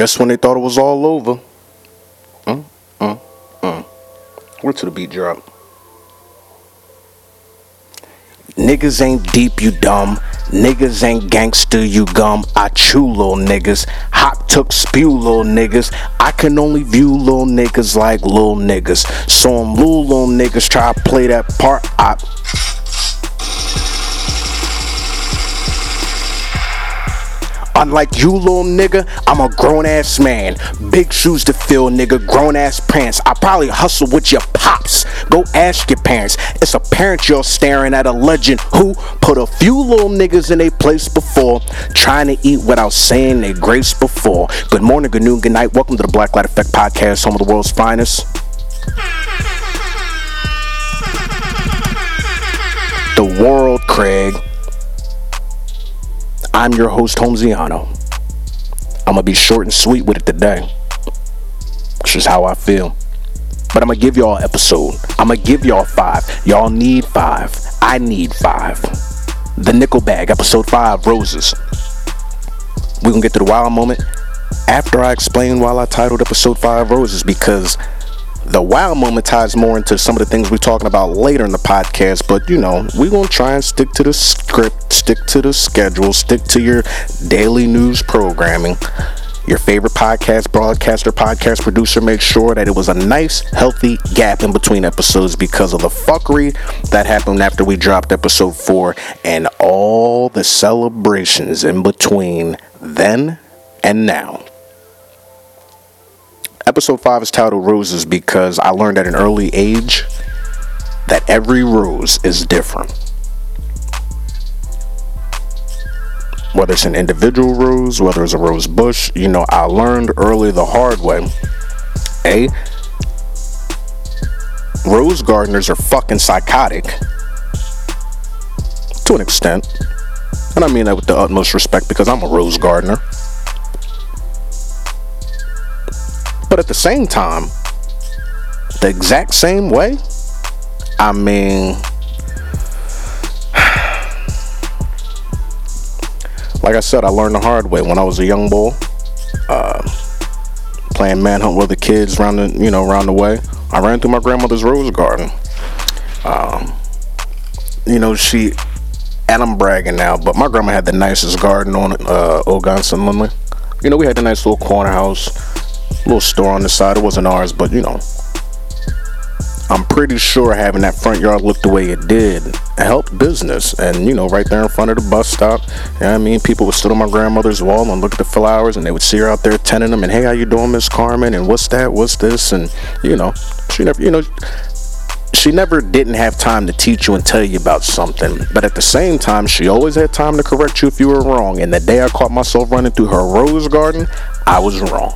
Just when they thought it was all over. Mm, mm, mm. Where to the beat drop? Niggas ain't deep, you dumb. Niggas ain't gangster, you gum. I chew little niggas. Hot took spew little niggas. I can only view little niggas like little niggas. So little little niggas try to play that part. I Unlike you, little nigga, I'm a grown ass man. Big shoes to fill, nigga. Grown ass pants. I probably hustle with your pops. Go ask your parents. It's apparent you're staring at a legend who put a few little niggas in a place before, trying to eat without saying their grace before. Good morning, good noon, good night. Welcome to the Black Light Effect Podcast, home of the world's finest. The world, Craig. I'm your host, Holmesiano. I'm gonna be short and sweet with it today. It's just how I feel. But I'm gonna give y'all an episode. I'm gonna give y'all five. Y'all need five. I need five. The Nickel Bag, episode five, Roses. We're gonna get to the wild moment after I explain why I titled episode five Roses because the wow moment ties more into some of the things we're talking about later in the podcast, but you know, we're gonna try and stick to the script, stick to the schedule, stick to your daily news programming. Your favorite podcast broadcaster, podcast producer made sure that it was a nice, healthy gap in between episodes because of the fuckery that happened after we dropped episode four and all the celebrations in between then and now. Episode 5 is titled Roses because I learned at an early age that every rose is different. Whether it's an individual rose, whether it's a rose bush, you know, I learned early the hard way. A, rose gardeners are fucking psychotic to an extent. And I mean that with the utmost respect because I'm a rose gardener. But at the same time, the exact same way, I mean, like I said, I learned the hard way when I was a young boy, uh, playing manhunt with the kids around the, you know, around the way. I ran through my grandmother's rose garden. Um, you know, she, and I'm bragging now, but my grandma had the nicest garden on uh, Ogontz and Lindley. You know, we had the nice little corner house little store on the side. It wasn't ours, but you know, I'm pretty sure having that front yard look the way it did helped business. And you know, right there in front of the bus stop, you know I mean, people would sit on my grandmother's wall and look at the flowers, and they would see her out there tending them. And hey, how you doing, Miss Carmen? And what's that? What's this? And you know, she never, you know. She never didn't have time to teach you and tell you about something, but at the same time, she always had time to correct you if you were wrong. And the day I caught myself running through her rose garden, I was wrong.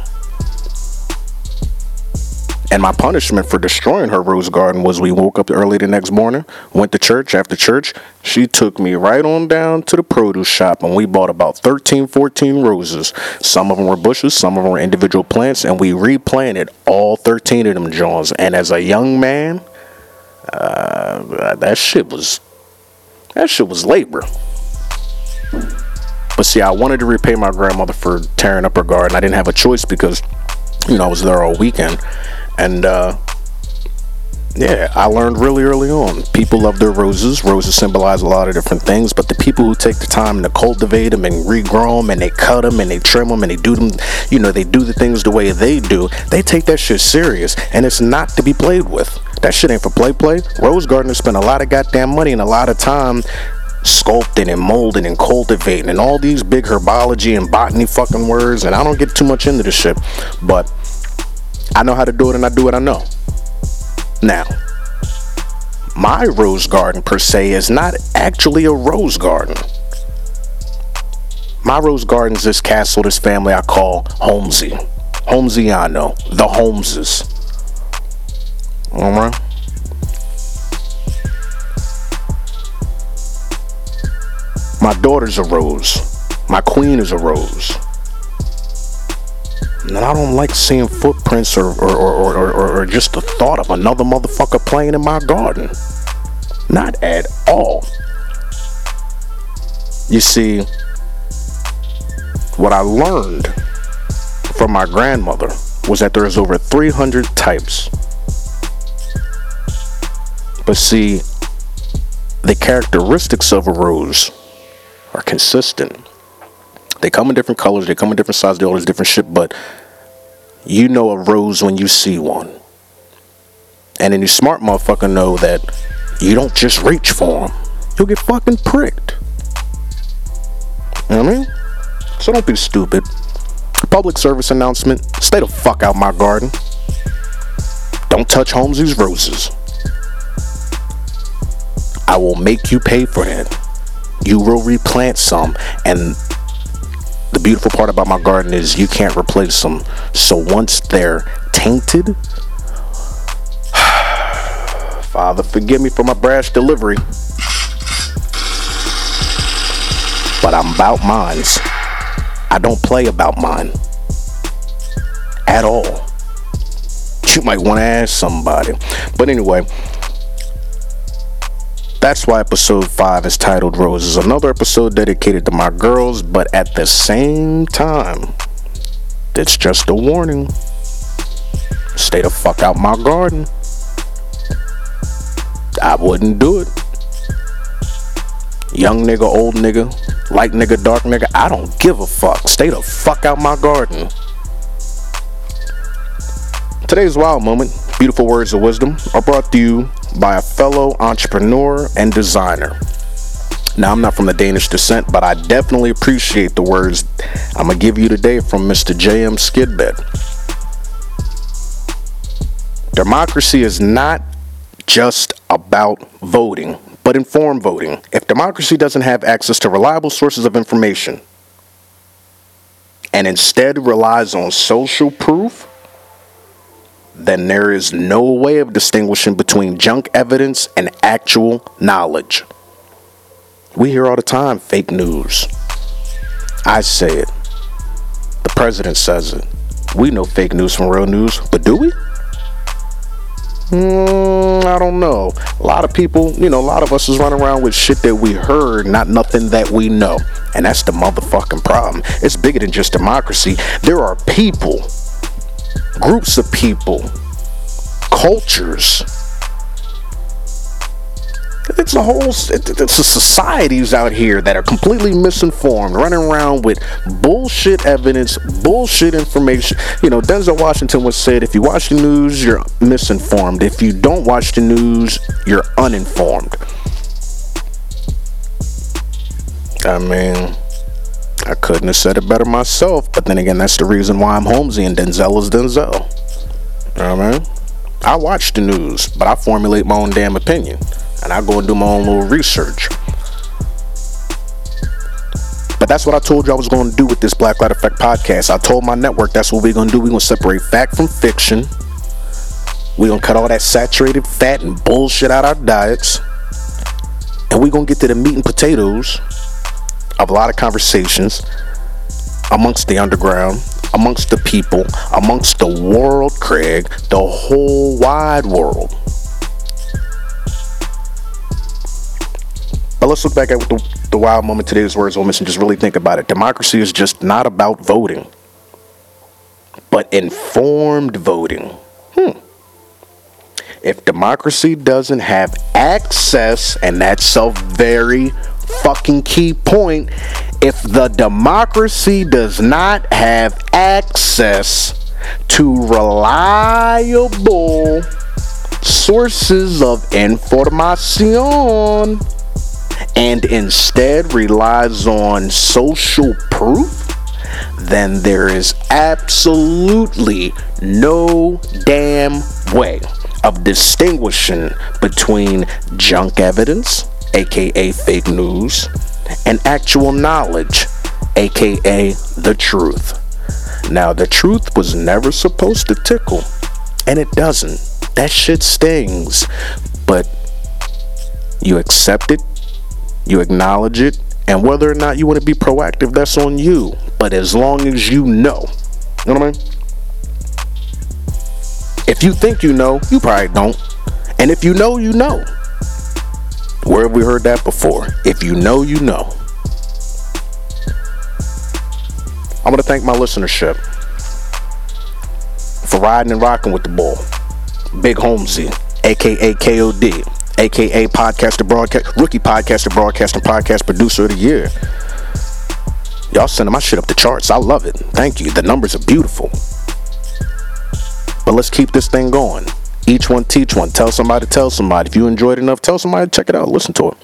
And my punishment for destroying her rose garden was we woke up early the next morning, went to church. After church, she took me right on down to the produce shop and we bought about 13, 14 roses. Some of them were bushes, some of them were individual plants, and we replanted all 13 of them Johns. And as a young man, uh, that shit was that shit was labor. But see, I wanted to repay my grandmother for tearing up her garden. I didn't have a choice because, you know, I was there all weekend. And uh, yeah, I learned really early on. People love their roses. Roses symbolize a lot of different things, but the people who take the time to cultivate them and regrow them and they cut them and they trim them and they do them, you know, they do the things the way they do, they take that shit serious and it's not to be played with. That shit ain't for play play. Rose gardeners spend a lot of goddamn money and a lot of time sculpting and molding and cultivating and all these big herbology and botany fucking words and I don't get too much into this shit, but I know how to do it and I do what I know. Now, my rose garden per se is not actually a rose garden. My rose garden is this castle, this family I call Holmesy. Holmesiano, the Holmeses. Alright? My daughter's a rose. My queen is a rose. And I don't like seeing footprints or, or, or, or, or just the thought of another motherfucker playing in my garden. Not at all. You see, what I learned from my grandmother was that there is over 300 types. But see, the characteristics of a rose are consistent. They come in different colors, they come in different sizes, they all this different shit, but you know a rose when you see one. And any smart motherfucker know that you don't just reach for them. You'll get fucking pricked. You know what I mean? So don't be stupid. Public service announcement. Stay the fuck out my garden. Don't touch Holmesy's roses. I will make you pay for it. You will replant some. And the beautiful part about my garden is you can't replace them. So once they're tainted, Father, forgive me for my brash delivery. But I'm about mines. I don't play about mine. At all. You might want to ask somebody. But anyway, that's why episode 5 is titled Roses. Another episode dedicated to my girls, but at the same time, it's just a warning. Stay the fuck out my garden. I wouldn't do it. Young nigga, old nigga, light nigga, dark nigga, I don't give a fuck. Stay the fuck out my garden. Today's wild moment, beautiful words of wisdom, are brought to you by a fellow entrepreneur and designer. Now, I'm not from the Danish descent, but I definitely appreciate the words I'm going to give you today from Mr. J.M. Skidbed. Democracy is not just about voting, but informed voting. If democracy doesn't have access to reliable sources of information and instead relies on social proof, then there is no way of distinguishing between junk evidence and actual knowledge. We hear all the time fake news. I say it. The president says it. We know fake news from real news, but do we? Mm, I don't know. A lot of people, you know, a lot of us is running around with shit that we heard, not nothing that we know. And that's the motherfucking problem. It's bigger than just democracy. There are people groups of people, cultures. It's a whole, it's a societies out here that are completely misinformed, running around with bullshit evidence, bullshit information. You know, Denzel Washington was said, if you watch the news, you're misinformed. If you don't watch the news, you're uninformed. I mean, I couldn't have said it better myself, but then again, that's the reason why I'm Holmesy and Denzel is Denzel. You know what I mean? I watch the news, but I formulate my own damn opinion. And I go and do my own little research. But that's what I told you I was going to do with this Black Light Effect podcast. I told my network that's what we're going to do. We're going to separate fact from fiction. We're going to cut all that saturated fat and bullshit out our diets. And we're going to get to the meat and potatoes a lot of conversations amongst the underground, amongst the people, amongst the world, Craig, the whole wide world. But let's look back at the, the wild moment today's words on and just really think about it. Democracy is just not about voting, but informed voting. Hmm. If democracy doesn't have access, and that's a very fucking key point. If the democracy does not have access to reliable sources of information and instead relies on social proof, then there is absolutely no damn way of distinguishing between junk evidence aka fake news, and actual knowledge, aka the truth. Now, the truth was never supposed to tickle, and it doesn't. That shit stings. But you accept it, you acknowledge it, and whether or not you want to be proactive, that's on you. But as long as you know, you know what I mean? If you think you know, you probably don't. And if you know, you know. Where have we heard that before? If you know, you know. I'm going to thank my listenership. for riding and rocking with the bull. Big Holmesy, aka KOD, aka podcaster broadcast rookie podcaster broadcasting podcast producer of the year. Y'all sending my shit up the charts. I love it. Thank you. The numbers are beautiful. But let's keep this thing going. Each one teach one. Tell somebody, tell somebody. If you enjoyed enough, tell somebody, check it out, listen to it.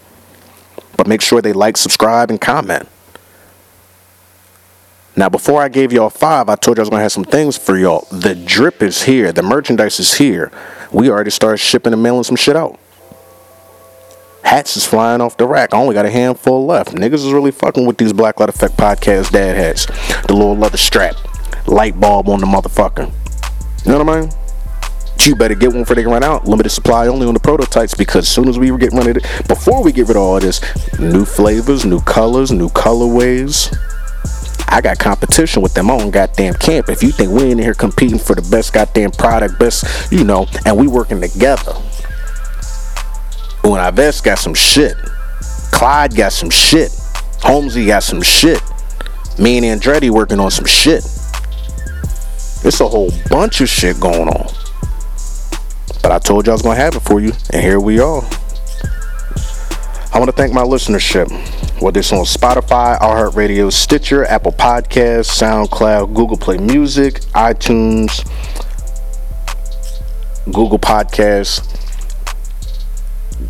But make sure they like, subscribe, and comment. Now, before I gave y'all five, I told you I was going to have some things for y'all. The drip is here, the merchandise is here. We already started shipping and mailing some shit out. Hats is flying off the rack. I only got a handful left. Niggas is really fucking with these Black Light Effect podcast dad hats. The little leather strap, light bulb on the motherfucker. You know what I mean? You better get one before they run out. Limited supply only on the prototypes because as soon as we get running, before we get rid of all this, new flavors, new colors, new colorways. I got competition with them on goddamn camp. If you think we in here competing for the best goddamn product, best, you know, and we working together. When Vest got some shit. Clyde got some shit. Holmesy got some shit. Me and Andretti working on some shit. It's a whole bunch of shit going on. But I told you I was gonna have it for you, and here we are. I want to thank my listenership, whether it's on Spotify, iHeartRadio, Stitcher, Apple Podcasts, SoundCloud, Google Play Music, iTunes, Google Podcasts.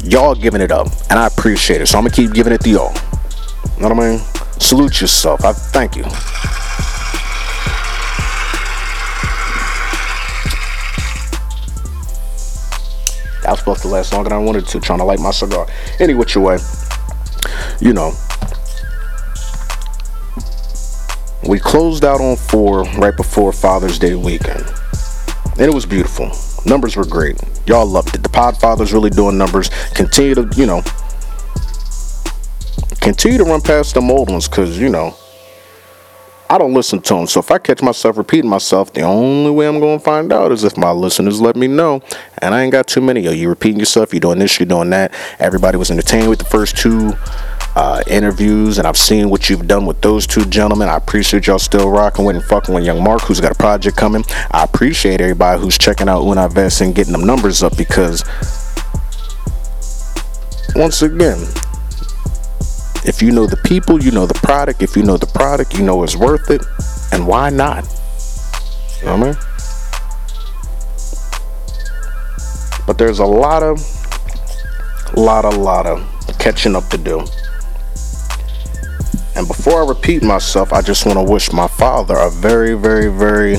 Y'all giving it up, and I appreciate it. So I'm gonna keep giving it to y'all. You know what I mean? Salute yourself. I thank you. I was supposed to last longer than I wanted to, trying to light my cigar. Any which way, you know. We closed out on four right before Father's Day weekend. And it was beautiful. Numbers were great. Y'all loved it. The Podfathers really doing numbers. Continue to, you know, continue to run past them old ones because, you know, I don't listen to them. So if I catch myself repeating myself, the only way I'm going to find out is if my listeners let me know. And I ain't got too many of you repeating yourself. You're doing this, you're doing that. Everybody was entertained with the first two uh, interviews, and I've seen what you've done with those two gentlemen. I appreciate y'all still rocking with and fucking with Young Mark, who's got a project coming. I appreciate everybody who's checking out Una Vest and getting them numbers up because, once again, if you know the people, you know the product. If you know the product, you know it's worth it. And why not? You know what I mean? But there's a lot of, lot, a lot of catching up to do. And before I repeat myself, I just want to wish my father a very, very, very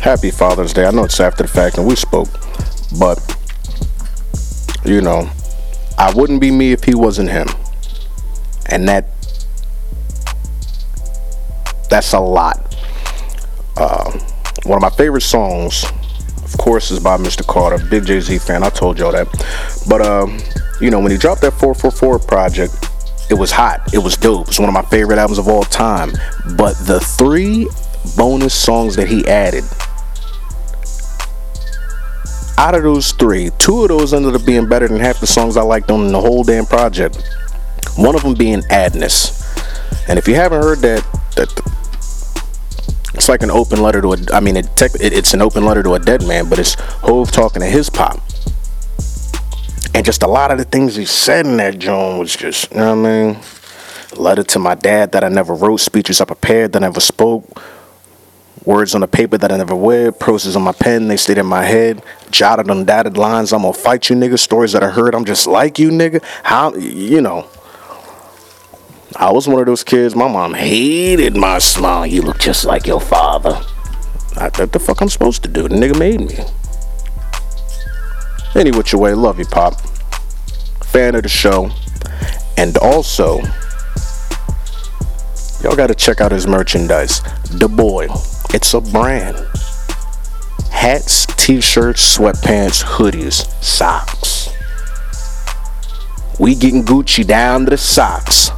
happy Father's Day. I know it's after the fact and we spoke, but you know, I wouldn't be me if he wasn't him and that that's a lot. Uh, one of my favorite songs, of course, is by Mr. Carter, big Jay Z fan. I told y'all that, but uh, you know when he dropped that 444 project, it was hot. It was dope. It's one of my favorite albums of all time. But the three bonus songs that he added out of those three, two of those ended up being better than half the songs I liked on the whole damn project. One of them being Adnis. And if you haven't heard that, that it's like an open letter to a. I mean, it, it, it's an open letter to a dead man, but it's Hove talking to his pop. And just a lot of the things he said in that joint was just, you know what I mean? Letter to my dad that I never wrote, speeches I prepared that I never spoke, words on the paper that I never read, process on my pen, they stayed in my head, jotted on dotted lines, I'm gonna fight you nigga, stories that I heard, I'm just like you nigga. How, you know. I was one of those kids. My mom hated my smile. You look just like your father. I, what the fuck I'm supposed to do? The nigga made me. Any which way, love you, Pop. Fan of the show. And also, y'all gotta check out his merchandise. The Boy. It's a brand. Hats, t-shirts, sweatpants, hoodies, socks. We getting Gucci down to the socks.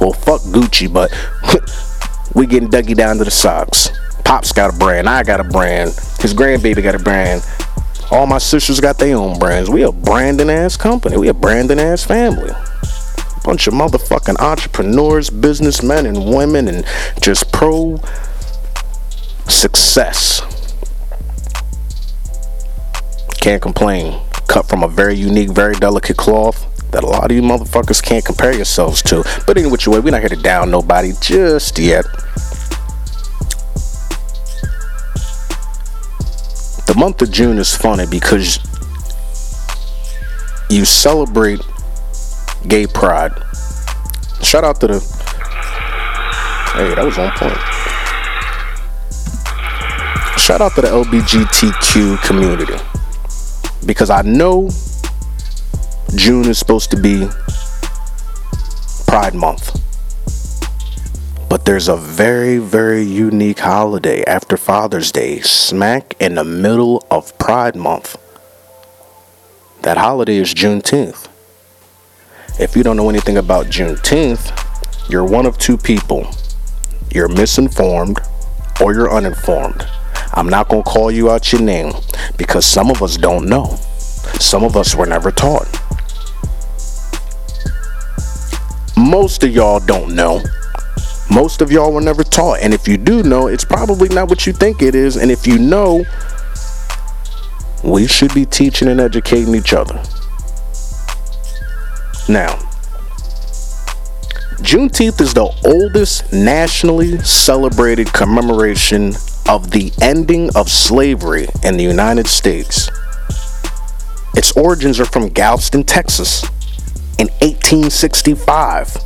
Well, fuck Gucci, but we getting Dougie down to the socks. Pop's got a brand. I got a brand. His grandbaby got a brand. All my sisters got their own brands. We a branding ass company. We a branding ass family. Bunch of motherfucking entrepreneurs, businessmen, and women, and just pro success. can't complain. Cut from a very unique, very delicate cloth that a lot of you motherfuckers can't compare yourselves to. But anyway, which way, we're not here to down nobody just yet. The month of June is funny because you celebrate gay pride. Shout out to the. Hey, that was on point. Shout out to the LBGTQ community because I know June is supposed to be Pride Month. But there's a very, very unique holiday after Father's Day, smack in the middle of Pride Month. That holiday is Juneteenth. If you don't know anything about Juneteenth, you're one of two people. You're misinformed or you're uninformed. I'm not going to call you out your name because some of us don't know. Some of us were never taught. Most of y'all don't know. Most of y'all were never taught. And if you do know, it's probably not what you think it is. And if you know, we should be teaching and educating each other. Now, Juneteenth is the oldest nationally celebrated commemoration of the ending of slavery in the United States. Its origins are from Galveston, Texas in 1865.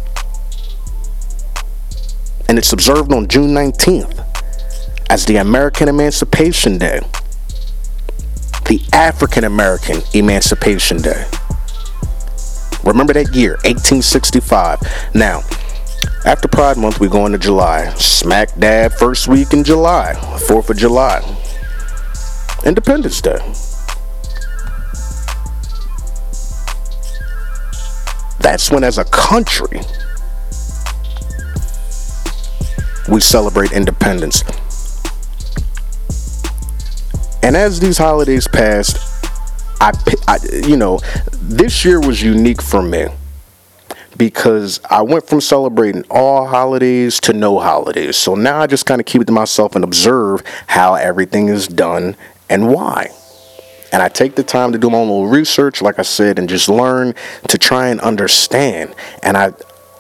And it's observed on June 19th as the American Emancipation Day, the African American Emancipation Day. Remember that year, 1865. Now, after Pride Month, we go into July. Smack dab first week in July, 4th of July. Independence Day. That's when, as a country, we celebrate independence. And as these holidays passed, I, I, you know, this year was unique for me because I went from celebrating all holidays to no holidays. So now I just kind of keep it to myself and observe how everything is done and why. And I take the time to do my own little research, like I said, and just learn to try and understand. And I,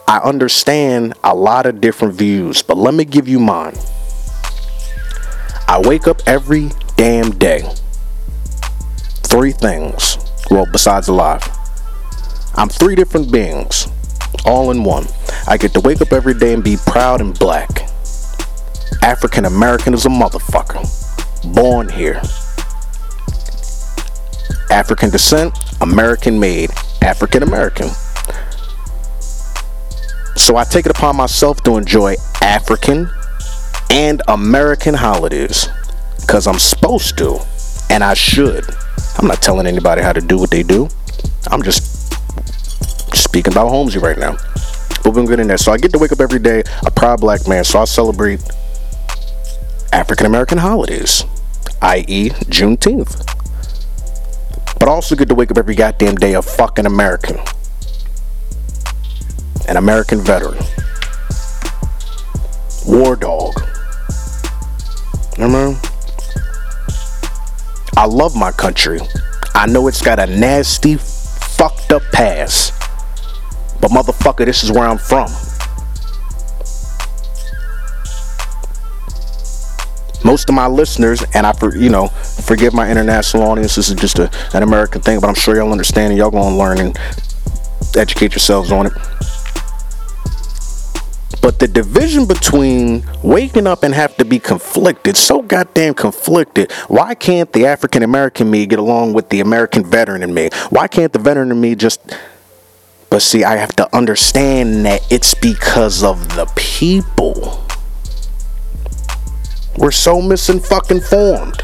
I understand a lot of different views, but let me give you mine. I wake up every damn day. Three things. Well, besides alive. I'm three different beings, all in one. I get to wake up every day and be proud and black. African American is a motherfucker. Born here. African descent, American made, African American. So I take it upon myself to enjoy African and American holidays because I'm supposed to and I should. I'm not telling anybody how to do what they do. I'm just speaking about Holmesy right now. But we're getting there. So I get to wake up every day a proud black man. So I celebrate African American holidays, i.e., Juneteenth. But also get to wake up every goddamn day a fucking American. An American veteran. War dog. Remember? I love my country. I know it's got a nasty, fucked up past. But motherfucker, this is where I'm from. Most of my listeners, and I, you know, forgive my international audience. This is just a, an American thing, but I'm sure y'all understand and y'all gonna learn and educate yourselves on it. But the division between waking up and have to be conflicted, so goddamn conflicted. Why can't the African American me get along with the American veteran in me? Why can't the veteran in me just. But see, I have to understand that it's because of the people. We're so misinfucking formed.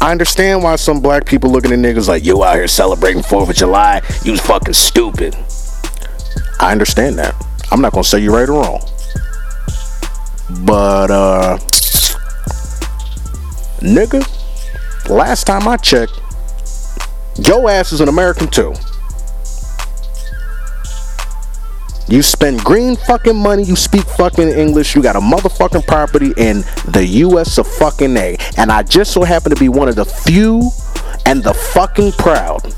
I understand why some black people looking at niggas like, you out here celebrating 4th of July, you fucking stupid. I understand that. I'm not gonna say you're right or wrong. But, uh, nigga, last time I checked, your ass is an American too. You spend green fucking money, you speak fucking English, you got a motherfucking property in the US of fucking A. And I just so happen to be one of the few and the fucking proud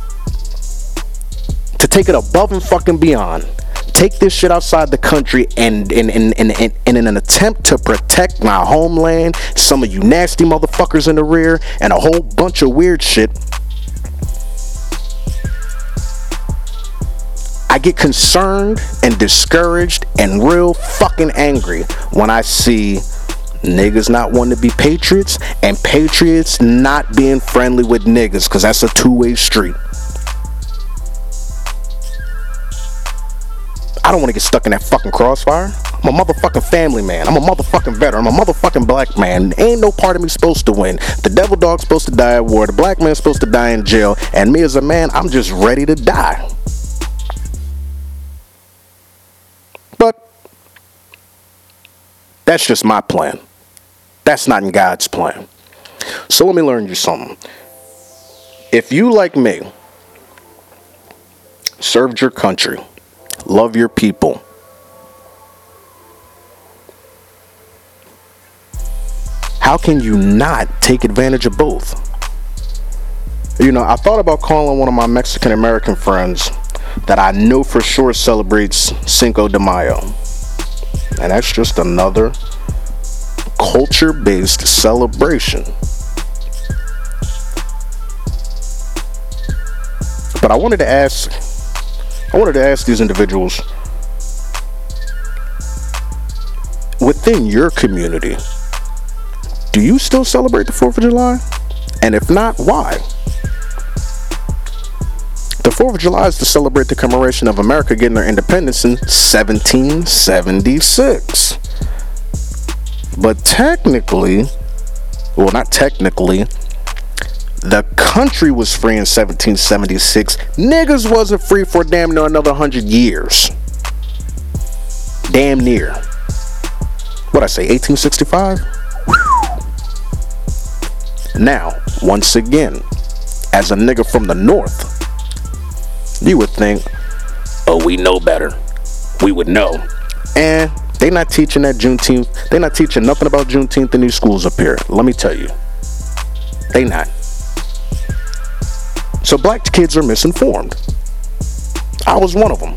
to take it above and fucking beyond take this shit outside the country and in an attempt to protect my homeland, some of you nasty motherfuckers in the rear, and a whole bunch of weird shit. I get concerned and discouraged and real fucking angry when I see niggas not wanting to be patriots and patriots not being friendly with niggas because that's a two-way street. I don't want to get stuck in that fucking crossfire. I'm a motherfucking family man. I'm a motherfucking veteran. I'm a motherfucking black man. Ain't no part of me supposed to win. The devil dog's supposed to die at war. The black man's supposed to die in jail. And me as a man, I'm just ready to die. That's just my plan. That's not in God's plan. So let me learn you something. If you, like me, served your country, love your people. How can you not take advantage of both? You know, I thought about calling one of my Mexican American friends that I know for sure celebrates Cinco de Mayo. And that's just another culture based celebration. But I wanted to ask I wanted to ask these individuals within your community, do you still celebrate the 4th of July? And if not, why? The 4th of July is to celebrate the commemoration of America getting their independence in 1776. But technically, well, not technically, the country was free in 1776. Niggas wasn't free for damn near another hundred years. Damn near. What I say, 1865? Now, once again, as a nigga from the north, you would think, oh, we know better. We would know. And they're not teaching that Juneteenth. They're not teaching nothing about Juneteenth in these schools up here. Let me tell you. They not. So black kids are misinformed. I was one of them.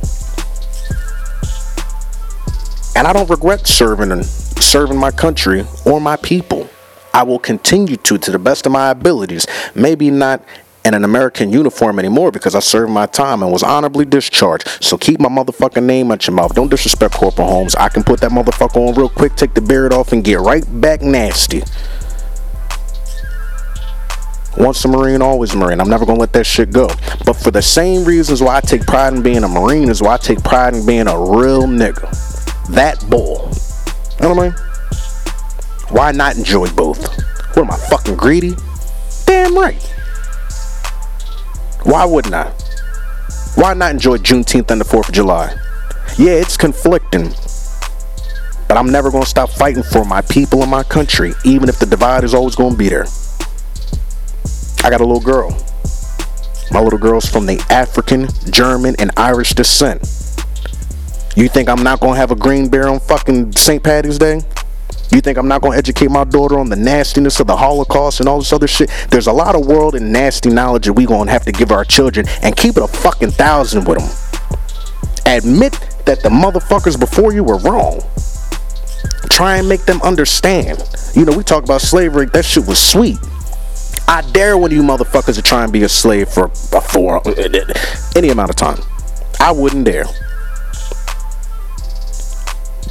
And I don't regret serving and serving my country or my people. I will continue to to the best of my abilities. Maybe not in an American uniform anymore because I served my time and was honorably discharged. So keep my motherfucking name out your mouth. Don't disrespect Corporal Holmes. I can put that motherfucker on real quick, take the beard off, and get right back nasty. Once a Marine, always a Marine. I'm never gonna let that shit go. But for the same reasons why I take pride in being a Marine is why I take pride in being a real nigga. That bull. You know what I mean? Why not enjoy both? What am I fucking greedy? Damn right. Why wouldn't I? Why not enjoy Juneteenth and the 4th of July? Yeah, it's conflicting. But I'm never gonna stop fighting for my people and my country, even if the divide is always gonna be there. I got a little girl. My little girl's from the African, German, and Irish descent. You think I'm not gonna have a green bear on fucking St. Patty's Day? You think I'm not gonna educate my daughter on the nastiness of the Holocaust and all this other shit? There's a lot of world and nasty knowledge that we gonna have to give our children and keep it a fucking thousand with them. Admit that the motherfuckers before you were wrong. Try and make them understand. You know, we talk about slavery, that shit was sweet. I dare one of you motherfuckers to try and be a slave for for any amount of time. I wouldn't dare.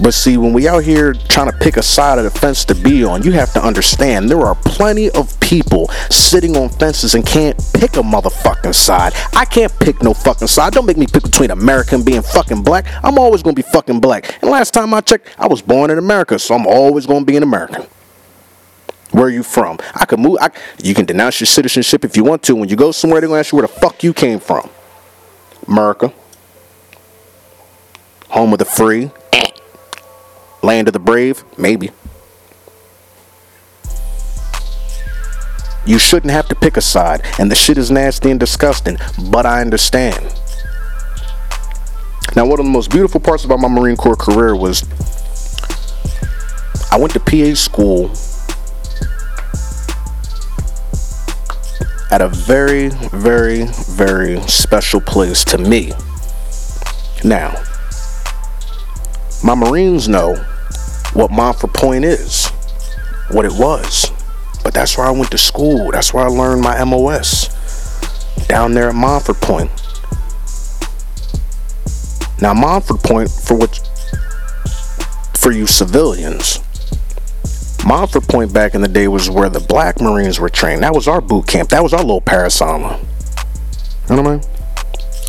But see, when we out here trying to pick a side of the fence to be on, you have to understand there are plenty of people sitting on fences and can't pick a motherfucking side. I can't pick no fucking side. Don't make me pick between America and being fucking black. I'm always gonna be fucking black. And last time I checked, I was born in America, so I'm always gonna be an American. Where are you from? I could move. I, you can denounce your citizenship if you want to. When you go somewhere, they're gonna ask you where the fuck you came from. America, home of the free, land of the brave, maybe. You shouldn't have to pick a side, and the shit is nasty and disgusting, but I understand. Now, one of the most beautiful parts about my Marine Corps career was I went to PA school at a very, very, very special place to me. Now, my Marines know what Montford Point is, what it was. But that's where I went to school. That's where I learned my MOS. Down there at Montford Point. Now, Montford Point, for what, for you civilians, Montford Point back in the day was where the black Marines were trained. That was our boot camp. That was our little parasama. You know what I mean?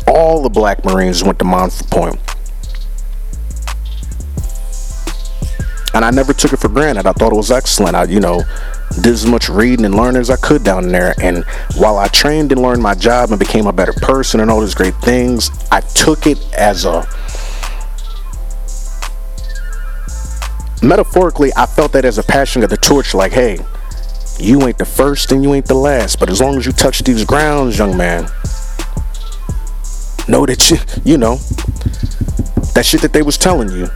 All the black Marines went to Montford Point. And I never took it for granted. I thought it was excellent. I, you know, did as much reading and learning as I could down there. And while I trained and learned my job and became a better person and all these great things, I took it as a metaphorically, I felt that as a passing of the torch, like, hey, you ain't the first and you ain't the last, but as long as you touch these grounds, young man, know that you, you know, that shit that they was telling you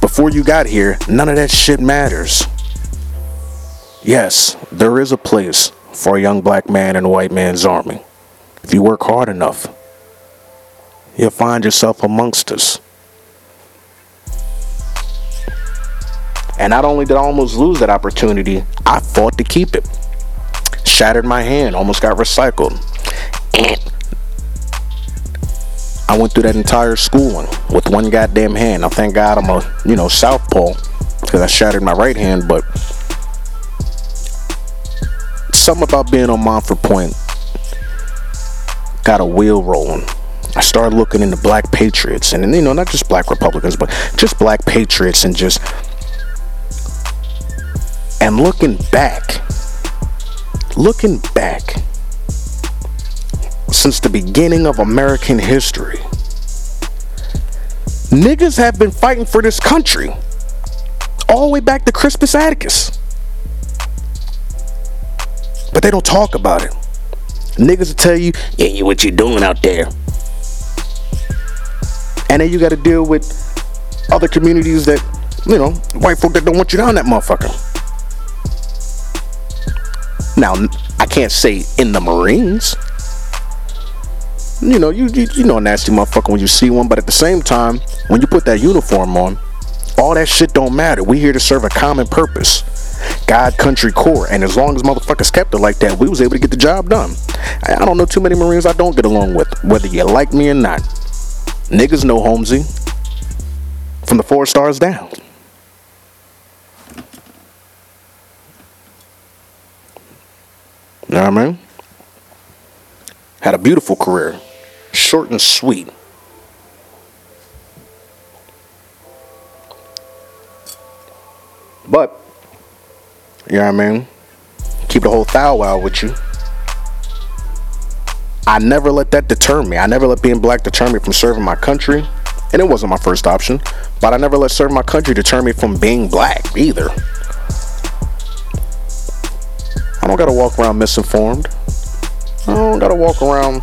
before you got here, none of that shit matters. Yes, there is a place for a young black man in a white man's army. If you work hard enough, you'll find yourself amongst us. And not only did I almost lose that opportunity, I fought to keep it. Shattered my hand, almost got recycled. I went through that entire schooling with one goddamn hand. Now, thank God I'm a, you know, southpaw because I shattered my right hand, but something about being on Montford Point got a wheel rolling. I started looking into black patriots and, you know, not just black Republicans, but just black patriots and just and looking back, looking back, since the beginning of American history, niggas have been fighting for this country all the way back to Crispus Attucks. But they don't talk about it. Niggas will tell you, yeah, you what you doing out there. And then you gotta deal with other communities that, you know, white folk that don't want you down that motherfucker. Now, I can't say in the Marines. You know, you, you you know a nasty motherfucker when you see one, but at the same time, when you put that uniform on, all that shit don't matter. We here to serve a common purpose. God, country, core. And as long as motherfuckers kept it like that, we was able to get the job done. I, don't know too many Marines I don't get along with, whether you like me or not. Niggas know Holmesy. From the four stars down. You know what I mean? Had a beautiful career. Short and sweet. But, you know what I mean? Keep the whole thou wow with you. I never let that deter me. I never let being black deter me from serving my country. And it wasn't my first option. But I never let serving my country deter me from being black either. I don't gotta walk around misinformed. I don't gotta walk around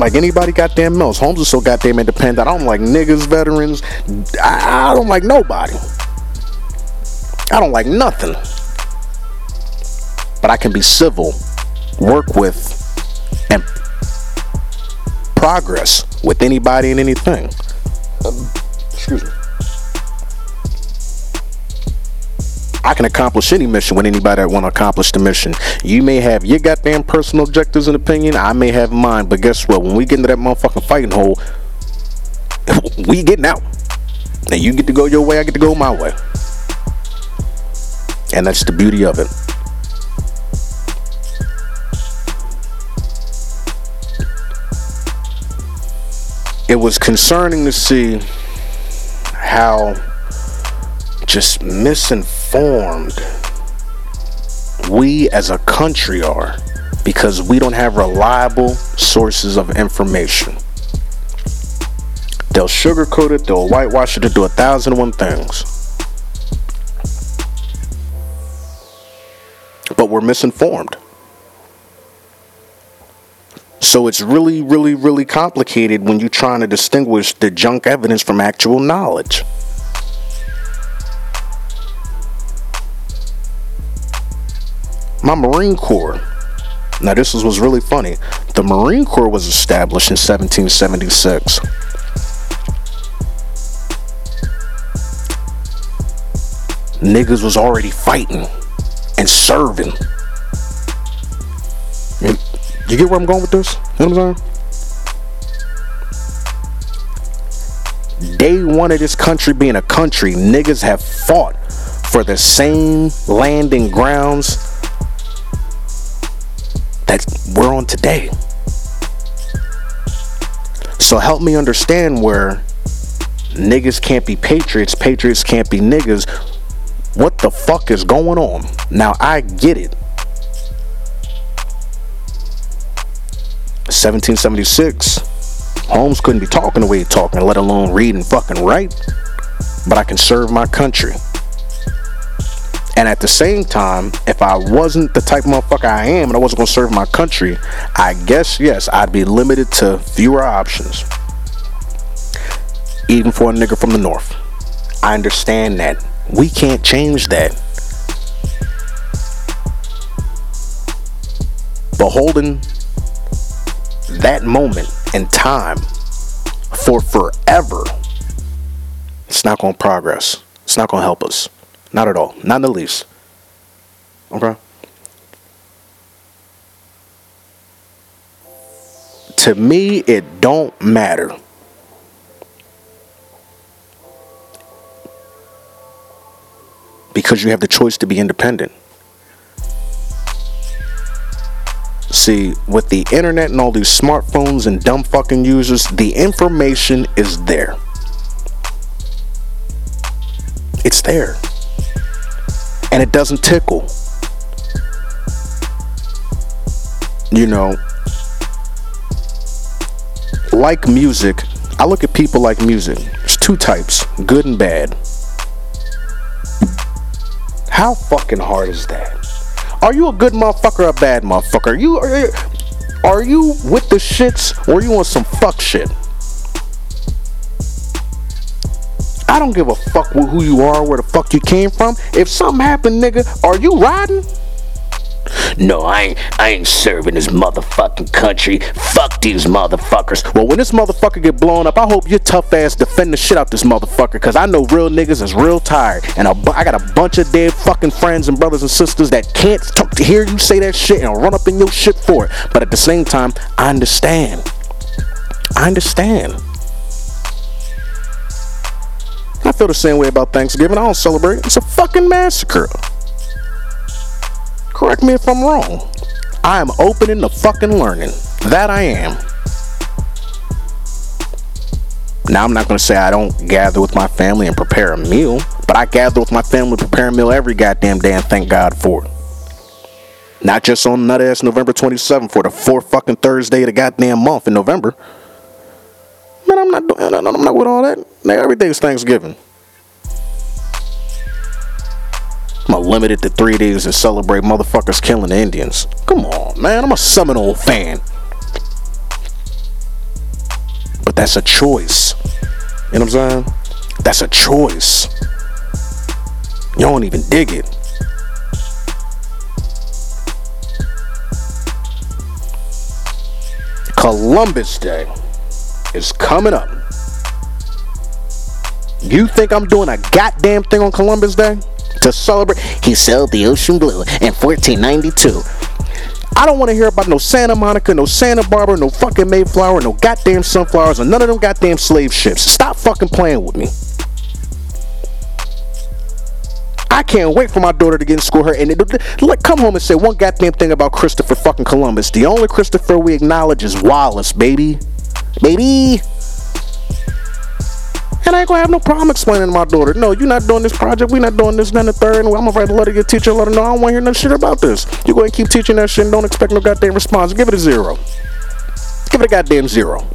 like anybody goddamn else. Holmes is so goddamn independent. I don't like niggas, veterans. I, I don't like nobody. I don't like nothing. But I can be civil, work with, and progress with anybody and anything. Um, excuse me. I can accomplish any mission with anybody that want to accomplish the mission. You may have your goddamn personal objectives and opinion. I may have mine, but guess what? When we get into that motherfucking fighting hole, we getting out. And you get to go your way, I get to go my way. And that's the beauty of it. It was concerning to see how just misinformed we as a country are because we don't have reliable sources of information. They'll sugarcoat it, they'll whitewash it, they'll do a thousand and one things. But we're misinformed. So it's really, really, really complicated when you're trying to distinguish the junk evidence from actual knowledge. My Marine Corps. Now, this was, really funny. The Marine Corps was established in 1776. Niggas was already fighting and serving. You get where I'm going with this? You know what I'm saying? Day one of this country being a country, niggas have fought for the same landing grounds today. So help me understand where niggas can't be patriots, patriots can't be niggas. What the fuck is going on? Now I get it. 1776, Holmes couldn't be talking the way he's talking, let alone read and fucking write. But I can serve my country. And at the same time, if I wasn't the type of motherfucker I am and I wasn't gonna serve my country, I guess yes, I'd be limited to fewer options. Even for a nigga from the north. I understand that. We can't change that. But holding that moment in time for forever, it's not going to progress. It's not going to help us. Not at all. Not in the least. Okay? To me, it don't matter. Because you have the choice to be independent. See, with the internet and all these smartphones and dumb fucking users, the information is there. It's there. And it doesn't tickle. You know, like music, I look at people like music. There's two types good and bad. How fucking hard is that? Are you a good motherfucker or a bad motherfucker? Are you are, are you with the shits or you want some fuck shit? I don't give a fuck who you are, where the fuck you came from. If something happened, nigga, are you riding? No, I ain't, I ain't serving this motherfucking country. Fuck these motherfuckers. Well, when this motherfucker get blown up, I hope your tough ass defend the shit out this motherfucker. Cause I know real niggas is real tired. And a, I got a bunch of dead fucking friends and brothers and sisters that can't talk to hear you say that shit and run up in your shit for it. But at the same time, I understand. I understand. I feel the same way about Thanksgiving. I don't celebrate. It's a fucking massacre. Correct me if I'm wrong. I am open to fucking learning. That I am. Now, I'm not going to say I don't gather with my family and prepare a meal, but I gather with my family and prepare a meal every goddamn day and thank God for it. Not just on nut ass November 27th for the fourth fucking Thursday of the goddamn month in November. Man, I'm not doing I'm not with all that. Man, everything's Thanksgiving. I'm limited to three days to celebrate motherfuckers killing Indians. Come on, man. I'm a Seminole fan. But that's a choice. You know what I'm saying? That's a choice. You don't even dig it. Columbus Day is coming up. You think I'm doing a goddamn thing on Columbus Day? to celebrate. He sailed the ocean blue in 1492. I don't want to hear about no Santa Monica, no Santa Barbara, no fucking Mayflower, no goddamn sunflowers, or none of them goddamn slave ships. Stop fucking playing with me. I can't wait for my daughter to get in school. Her and it, like, come home and say one goddamn thing about Christopher fucking Columbus. The only Christopher we acknowledge is Wallace, baby, baby. And I ain't gonna have no problem explaining to my daughter, no, you're not doing this project, we're not doing this, then the third, and I'm gonna write a letter to your teacher, let her know I don't wanna hear no shit about this. You go and keep teaching that shit and don't expect no goddamn response. Give it a zero. Give it a goddamn zero.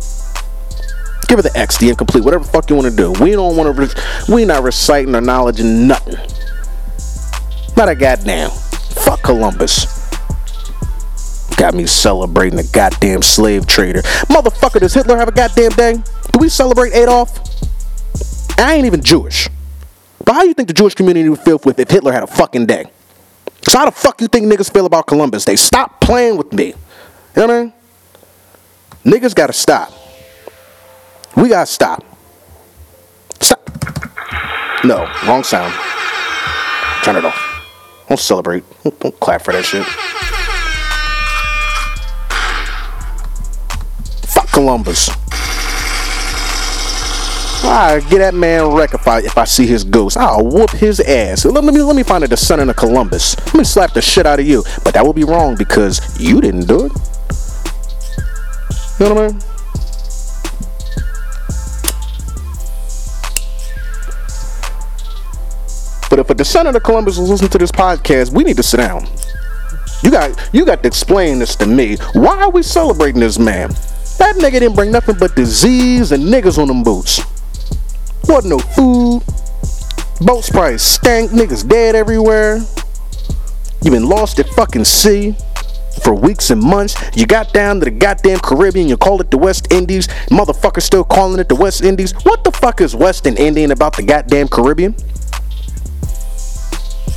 Give it the X, the incomplete, whatever the fuck you wanna do. We don't wanna, re- we not reciting our knowledge and nothing. Not a goddamn. Fuck Columbus. Got me celebrating a goddamn slave trader. Motherfucker, does Hitler have a goddamn day? Do we celebrate Adolf? I ain't even Jewish. But how do you think the Jewish community would feel if Hitler had a fucking day? So how the fuck you think niggas feel about Columbus? They stop playing with me. You know what I mean? Niggas gotta stop. We gotta stop. Stop. No, wrong sound. Turn it off. Don't celebrate. Don't clap for that shit. Columbus. I get that man wreck if I if I see his ghost. I'll whoop his ass. Let me let me find a descendant of Columbus. Let me slap the shit out of you. But that would be wrong because you didn't do it. You know what I mean? But if a descendant of Columbus is listening to this podcast, we need to sit down. You got you got to explain this to me. Why are we celebrating this man? That nigga didn't bring nothing but disease and niggas on them boots. Wasn't no food. Boats probably stank. Niggas dead everywhere. You been lost at fucking sea for weeks and months. You got down to the goddamn Caribbean. You call it the West Indies. Motherfucker still calling it the West Indies. What the fuck is West Indian about the goddamn Caribbean?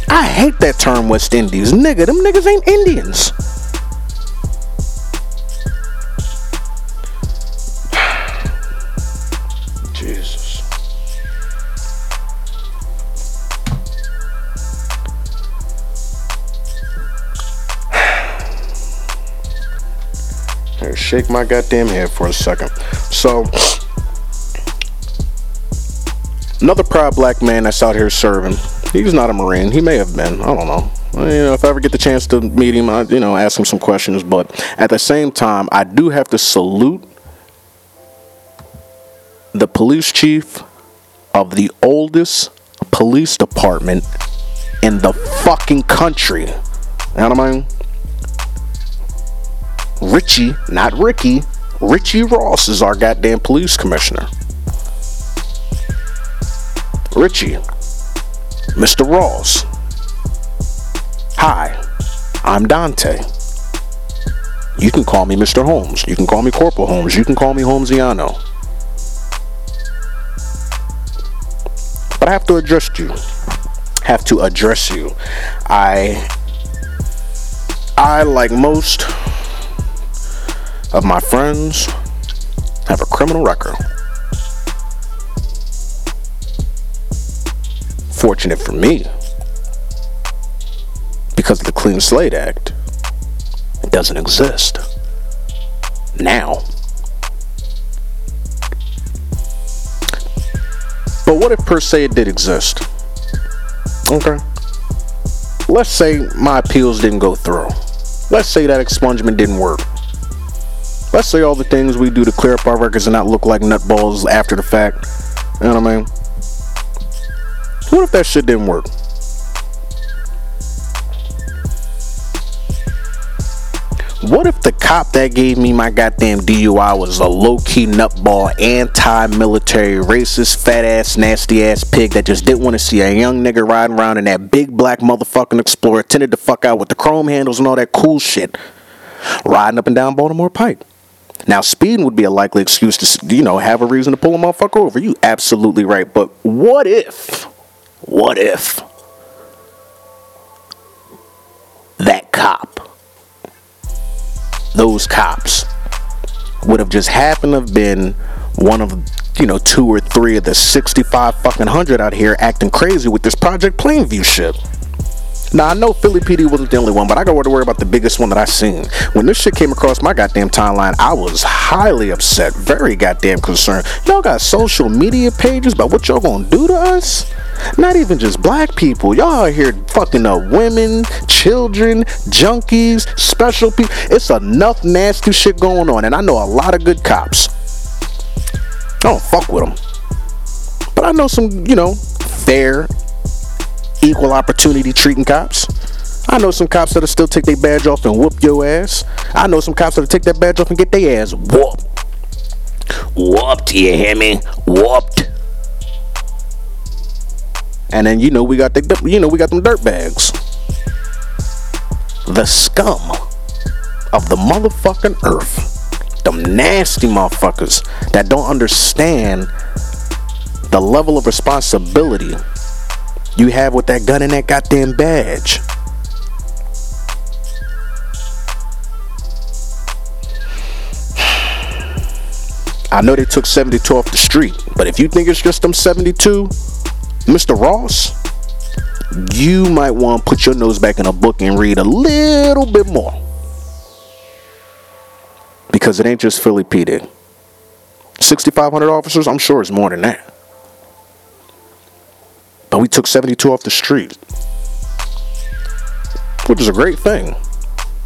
I hate that term West Indies. Nigga, them niggas ain't Indians. Jesus. Here, shake my goddamn head for a second. So, another proud black man that's out here serving. He's not a Marine. He may have been. I don't know. You know, if I ever get the chance to meet him, I, you know, ask him some questions. But at the same time, I do have to salute the police chief of the oldest police department in the fucking country. You know what I mean? Richie, not Ricky, Richie Ross is our goddamn police commissioner. Richie, Mr. Ross. Hi, I'm Dante. You can call me Mr. Holmes. You can call me Corporal Holmes. You can call me Holmesiano. But I have to address you. Have to address you. I I like most of my friends have a criminal record. Fortunate for me, because the Clean Slate Act, it doesn't exist. Now. But what if per se it did exist? Okay. Let's say my appeals didn't go through. Let's say that expungement didn't work. Let's say all the things we do to clear up our records and not look like nutballs after the fact. You know what I mean? What if that shit didn't work? What if the cop that gave me my goddamn DUI was a low key nutball, anti military, racist, fat ass, nasty ass pig that just didn't want to see a young nigga riding around in that big black motherfucking Explorer, tended to fuck out with the chrome handles and all that cool shit, riding up and down Baltimore Pike? Now, speeding would be a likely excuse to, you know, have a reason to pull a motherfucker over. You absolutely right. But what if, what if that cop, those cops, would have just happened to have been one of, you know, two or three of the 65 fucking hundred out here acting crazy with this Project Plain View shit? Now I know Philly PD wasn't the only one, but I got to worry about the biggest one that I seen. When this shit came across my goddamn timeline, I was highly upset, very goddamn concerned. Y'all got social media pages about what y'all gonna do to us? Not even just black people. Y'all are here fucking up women, children, junkies, special people. It's enough nasty shit going on, and I know a lot of good cops. I don't fuck with them, but I know some, you know, fair equal opportunity treating cops. I know some cops that'll still take their badge off and whoop your ass. I know some cops that'll take that badge off and get their ass whooped. Whooped, you hear me? Whooped. And then you know we got the you know we got them dirt bags. The scum of the motherfucking earth. Them nasty motherfuckers that don't understand the level of responsibility you have with that gun and that goddamn badge. I know they took 72 off the street, but if you think it's just them 72, Mr. Ross, you might want to put your nose back in a book and read a little bit more. Because it ain't just Philly PD. 6,500 officers, I'm sure it's more than that. But we took 72 off the street, which is a great thing.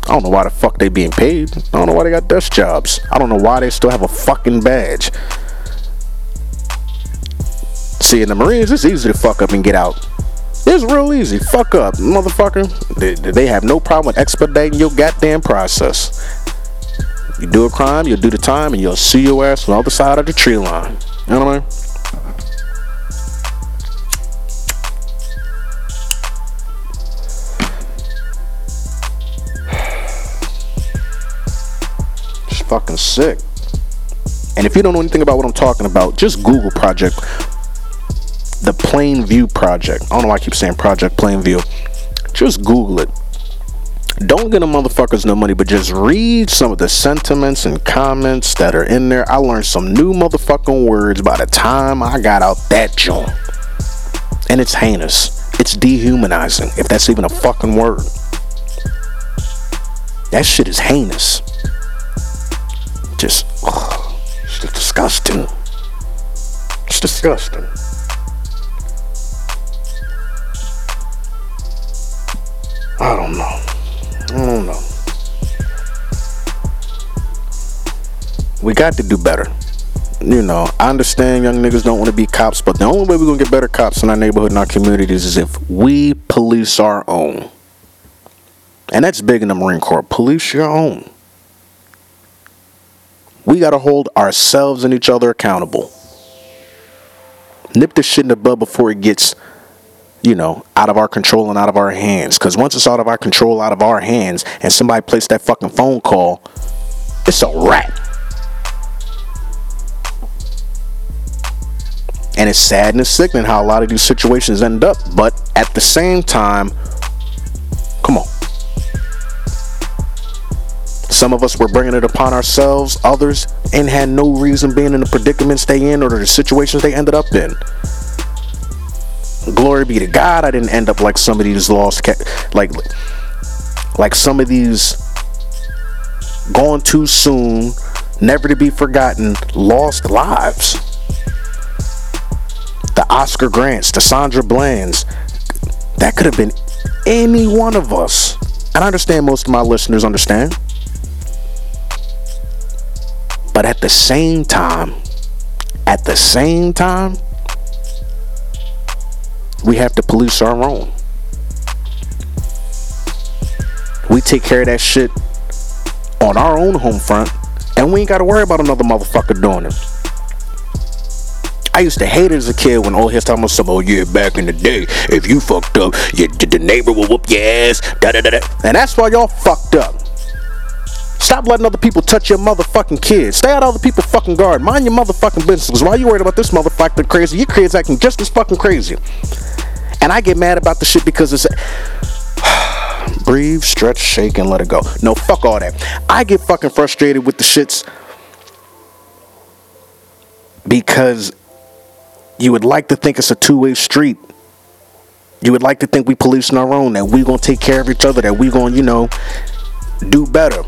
I don't know why the fuck they being paid. I don't know why they got desk jobs. I don't know why they still have a fucking badge. See, in the Marines, it's easy to fuck up and get out. It's real easy. Fuck up, motherfucker. They, they have no problem with expediting your goddamn process. You do a crime, you'll do the time, and you'll see your ass on the other side of the tree line. You know what I mean? Fucking sick. And if you don't know anything about what I'm talking about, just Google Project, the Plain View Project. I don't know why I keep saying Project Plain View. Just Google it. Don't get them motherfuckers no money, but just read some of the sentiments and comments that are in there. I learned some new motherfucking words by the time I got out that joint. And it's heinous. It's dehumanizing, if that's even a fucking word. That shit is heinous just, oh, it's just disgusting. It's disgusting. I don't know. I don't know. We got to do better. You know, I understand young niggas don't want to be cops, but the only way we're gonna get better cops in our neighborhood and our communities is if we police our own. And that's big in the Marine Corps. Police your own. We got to hold ourselves and each other accountable. Nip this shit in the bud before it gets, you know, out of our control and out of our hands. Because once it's out of our control, out of our hands, and somebody placed that fucking phone call, it's a wrap. And it's sad and it's sickening how a lot of these situations end up. But at the same time, Some of us were bringing it upon ourselves, others, and had no reason being in the predicaments they in or the situations they ended up in. Glory be to God, I didn't end up like some of these lost, like, like some of these gone too soon, never to be forgotten, lost lives. The Oscar Grants, the Sandra Blands, that could have been any one of us. And I understand most of my listeners understand. But at the same time, at the same time, we have to police our own. We take care of that shit on our own home front, and we ain't got to worry about another motherfucker doing it. I used to hate it as a kid when all his time was some, oh yeah, back in the day, if you fucked up, you, the neighbor will whoop your ass, da da da da. And that's why y'all fucked up. Stop letting other people touch your motherfucking kids. Stay out of other people's fucking guard. Mind your motherfucking business. Why you worried about this motherfucker crazy? Your kids acting just as fucking crazy. And I get mad about the shit because it's. breathe, stretch, shake, and let it go. No, fuck all that. I get fucking frustrated with the shits because you would like to think it's a two-way street. You would like to think we policing our own, that we gonna take care of each other, that we gonna, you know, do better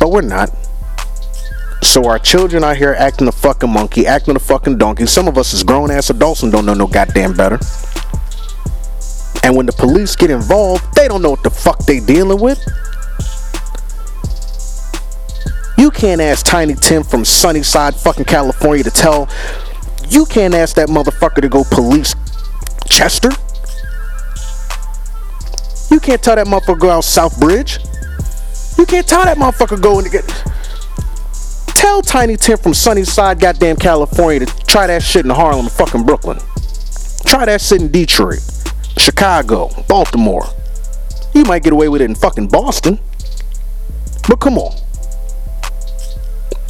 but we're not. So our children out here acting a fucking monkey, acting a fucking donkey. Some of us is grown ass adults and don't know no goddamn better. And when the police get involved, they don't know what the fuck they dealing with. You can't ask Tiny Tim from Sunnyside fucking California to tell. You can't ask that motherfucker to go police Chester. You can't tell that motherfucker go out South Bridge. You can't tell that motherfucker going to get. Tell Tiny Tim from Sunnyside, goddamn California, to try that shit in Harlem, fucking Brooklyn. Try that shit in Detroit, Chicago, Baltimore. You might get away with it in fucking Boston. But come on.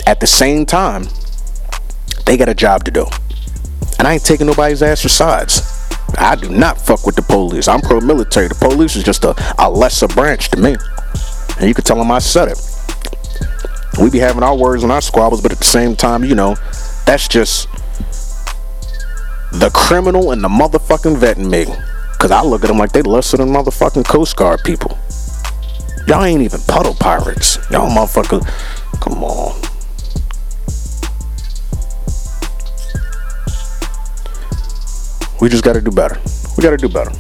At the same time, they got a job to do. And I ain't taking nobody's ass for sides. I do not fuck with the police. I'm pro military. The police is just a, a lesser branch to me. And you can tell them I said it. We be having our words and our squabbles, but at the same time, you know, that's just the criminal and the motherfucking vet in me. Cause I look at them like they lesser than motherfucking Coast Guard people. Y'all ain't even puddle pirates. Y'all motherfucker. Come on. We just gotta do better. We gotta do better.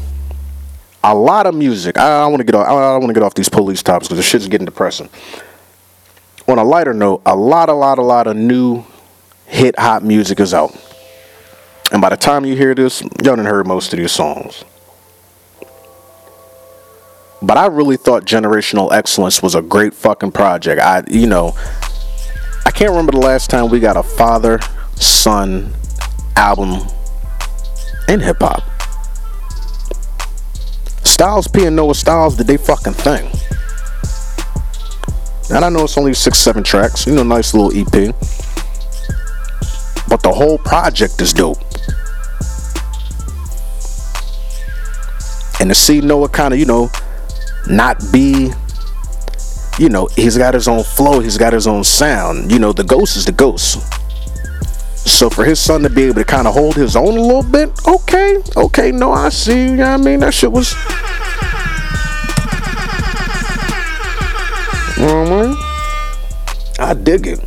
A lot of music. I, I want to get off. I, I want to get off these police topics because the shit's getting depressing. On a lighter note, a lot, a lot, a lot of new hit hot music is out. And by the time you hear this, y'all done heard most of these songs. But I really thought Generational Excellence was a great fucking project. I, you know, I can't remember the last time we got a father son album in hip hop. Styles P and Noah Styles did they fucking thing. And I know it's only six, seven tracks, you know, nice little EP. But the whole project is dope. And to see Noah kind of, you know, not be you know he's got his own flow he's got his own sound you know the ghost is the ghost so for his son to be able to kind of hold his own a little bit okay okay no i see you know what i mean that shit was I dig it.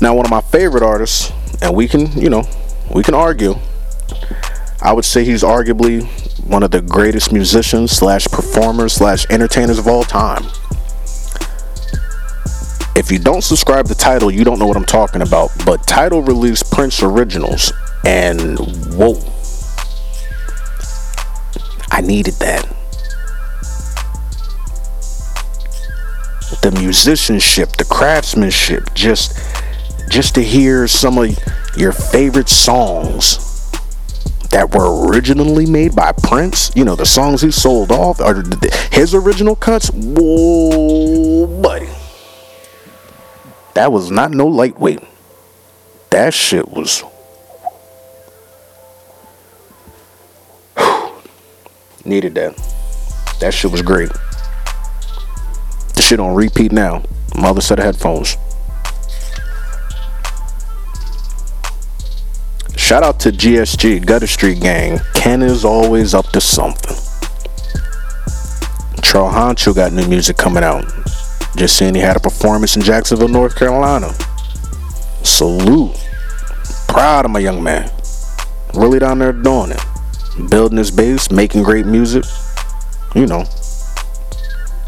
Now, one of my favorite artists, and we can, you know, we can argue. I would say he's arguably one of the greatest musicians slash performers slash entertainers of all time. If you don't subscribe to Tidal, you don't know what I'm talking about. But Tidal released Prince Originals, and whoa, I needed that. The musicianship, the craftsmanship, just just to hear some of your favorite songs that were originally made by Prince, you know, the songs he sold off, or his original cuts, whoa, buddy. That was not no lightweight. That shit was. Needed that. That shit was great. The shit on repeat now. Mother set of headphones. Shout out to GSG, Gutter Street Gang. Ken is always up to something. Charles Honcho got new music coming out. Just saying he had a performance in Jacksonville, North Carolina. Salute. Proud of my young man. Really down there doing it. Building his base, making great music. You know.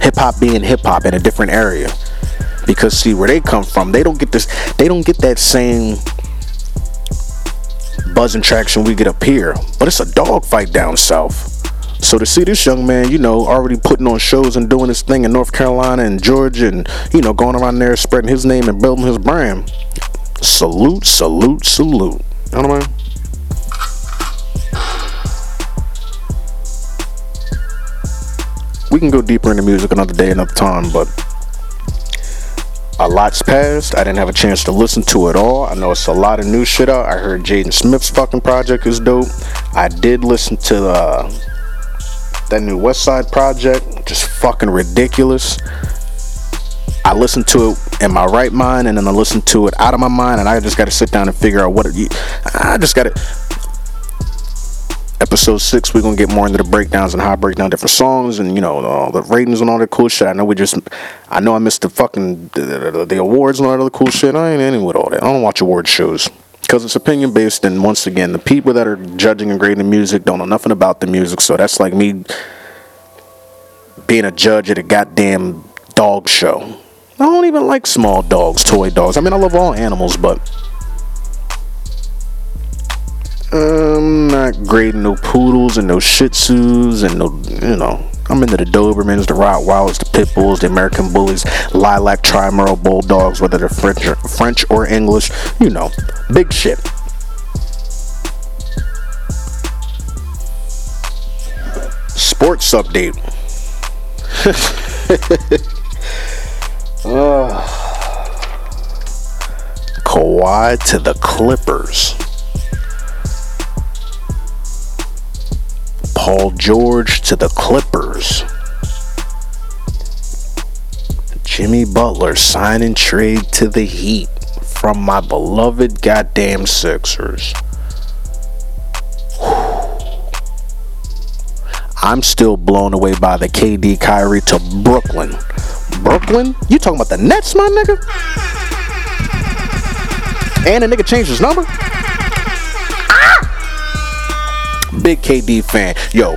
Hip hop being hip hop in a different area. Because see where they come from, they don't get this they don't get that same buzz and traction we get up here. But it's a dogfight down south. So to see this young man, you know, already putting on shows and doing his thing in North Carolina and Georgia and, you know, going around there spreading his name and building his brand. Salute, salute, salute. You know what I mean? We can go deeper into music another day, another time, but a lot's passed. I didn't have a chance to listen to it all. I know it's a lot of new shit out. I heard Jaden Smith's fucking project is dope. I did listen to uh, that new West Side project, just fucking ridiculous. I listened to it in my right mind, and then I listened to it out of my mind, and I just got to sit down and figure out what it, I just got to episode six, we're gonna get more into the breakdowns and how I break down different songs and you know all the ratings and all that cool shit. I know we just, I know I missed the fucking the, the, the awards and all that other cool shit. I ain't in with all that. I don't watch award shows because it's opinion based. And once again, the people that are judging and grading music don't know nothing about the music. So that's like me being a judge at a goddamn dog show. I don't even like small dogs, toy dogs. I mean, I love all animals, but I'm not grading no poodles and no shih tzus and no, you know. I'm into the Dobermans, the Rottweilers, the Pit Bulls, the American Bullies, Lilac Trimerle Bulldogs, whether they're French or, French or English. You know, big shit. Sports update. uh, Kawhi to the Clippers. Paul George to the Clippers. Jimmy Butler signing trade to the Heat from my beloved goddamn Sixers. I'm still blown away by the KD Kyrie to Brooklyn. Brooklyn? You talking about the Nets, my nigga? And a nigga changed his number? Big KD fan. Yo,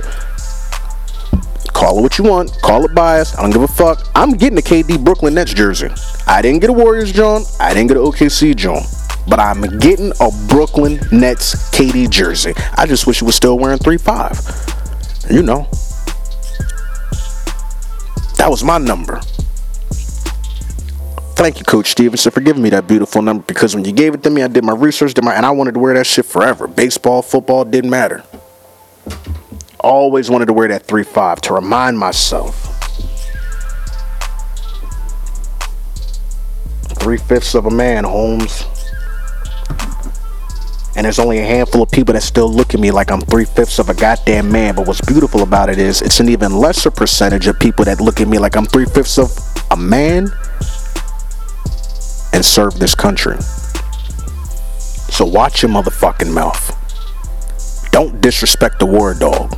call it what you want. Call it bias. I don't give a fuck. I'm getting a KD Brooklyn Nets jersey. I didn't get a Warriors John. I didn't get an OKC John. But I'm getting a Brooklyn Nets KD jersey. I just wish he was still wearing 3-5 you know, that was my number. Thank you, Coach Stevenson, for giving me that beautiful number because when you gave it to me, I did my research, did my, and I wanted to wear that shit forever. Baseball, football, didn't matter. Always wanted to wear that 3 5 to remind myself. Three fifths of a man, Holmes and there's only a handful of people that still look at me like I'm three fifths of a goddamn man. But what's beautiful about it is it's an even lesser percentage of people that look at me like I'm three fifths of a man and serve this country. So watch your motherfucking mouth. Don't disrespect the war dog.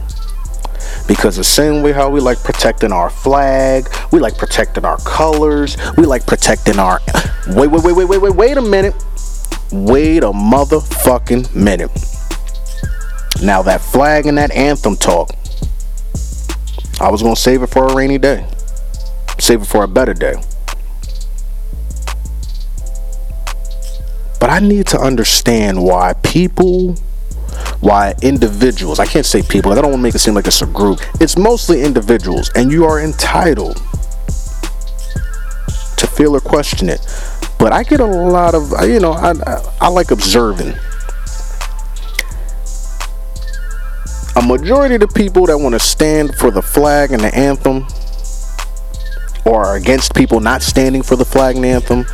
Because the same way how we like protecting our flag, we like protecting our colors, we like protecting our. Wait, wait, wait, wait, wait, wait, wait a minute. Wait a motherfucking minute. Now, that flag and that anthem talk, I was to save it for a rainy day, save it for a better day. But I need to understand why people, why individuals, I can't say people, I don't want to make it seem like it's a group. It's mostly individuals, and you are entitled to feel or question it. But I get a lot of, you know, I, I, I like observing. A majority of the people that want to stand for the flag and the anthem or are against people not standing for the flag and anthem,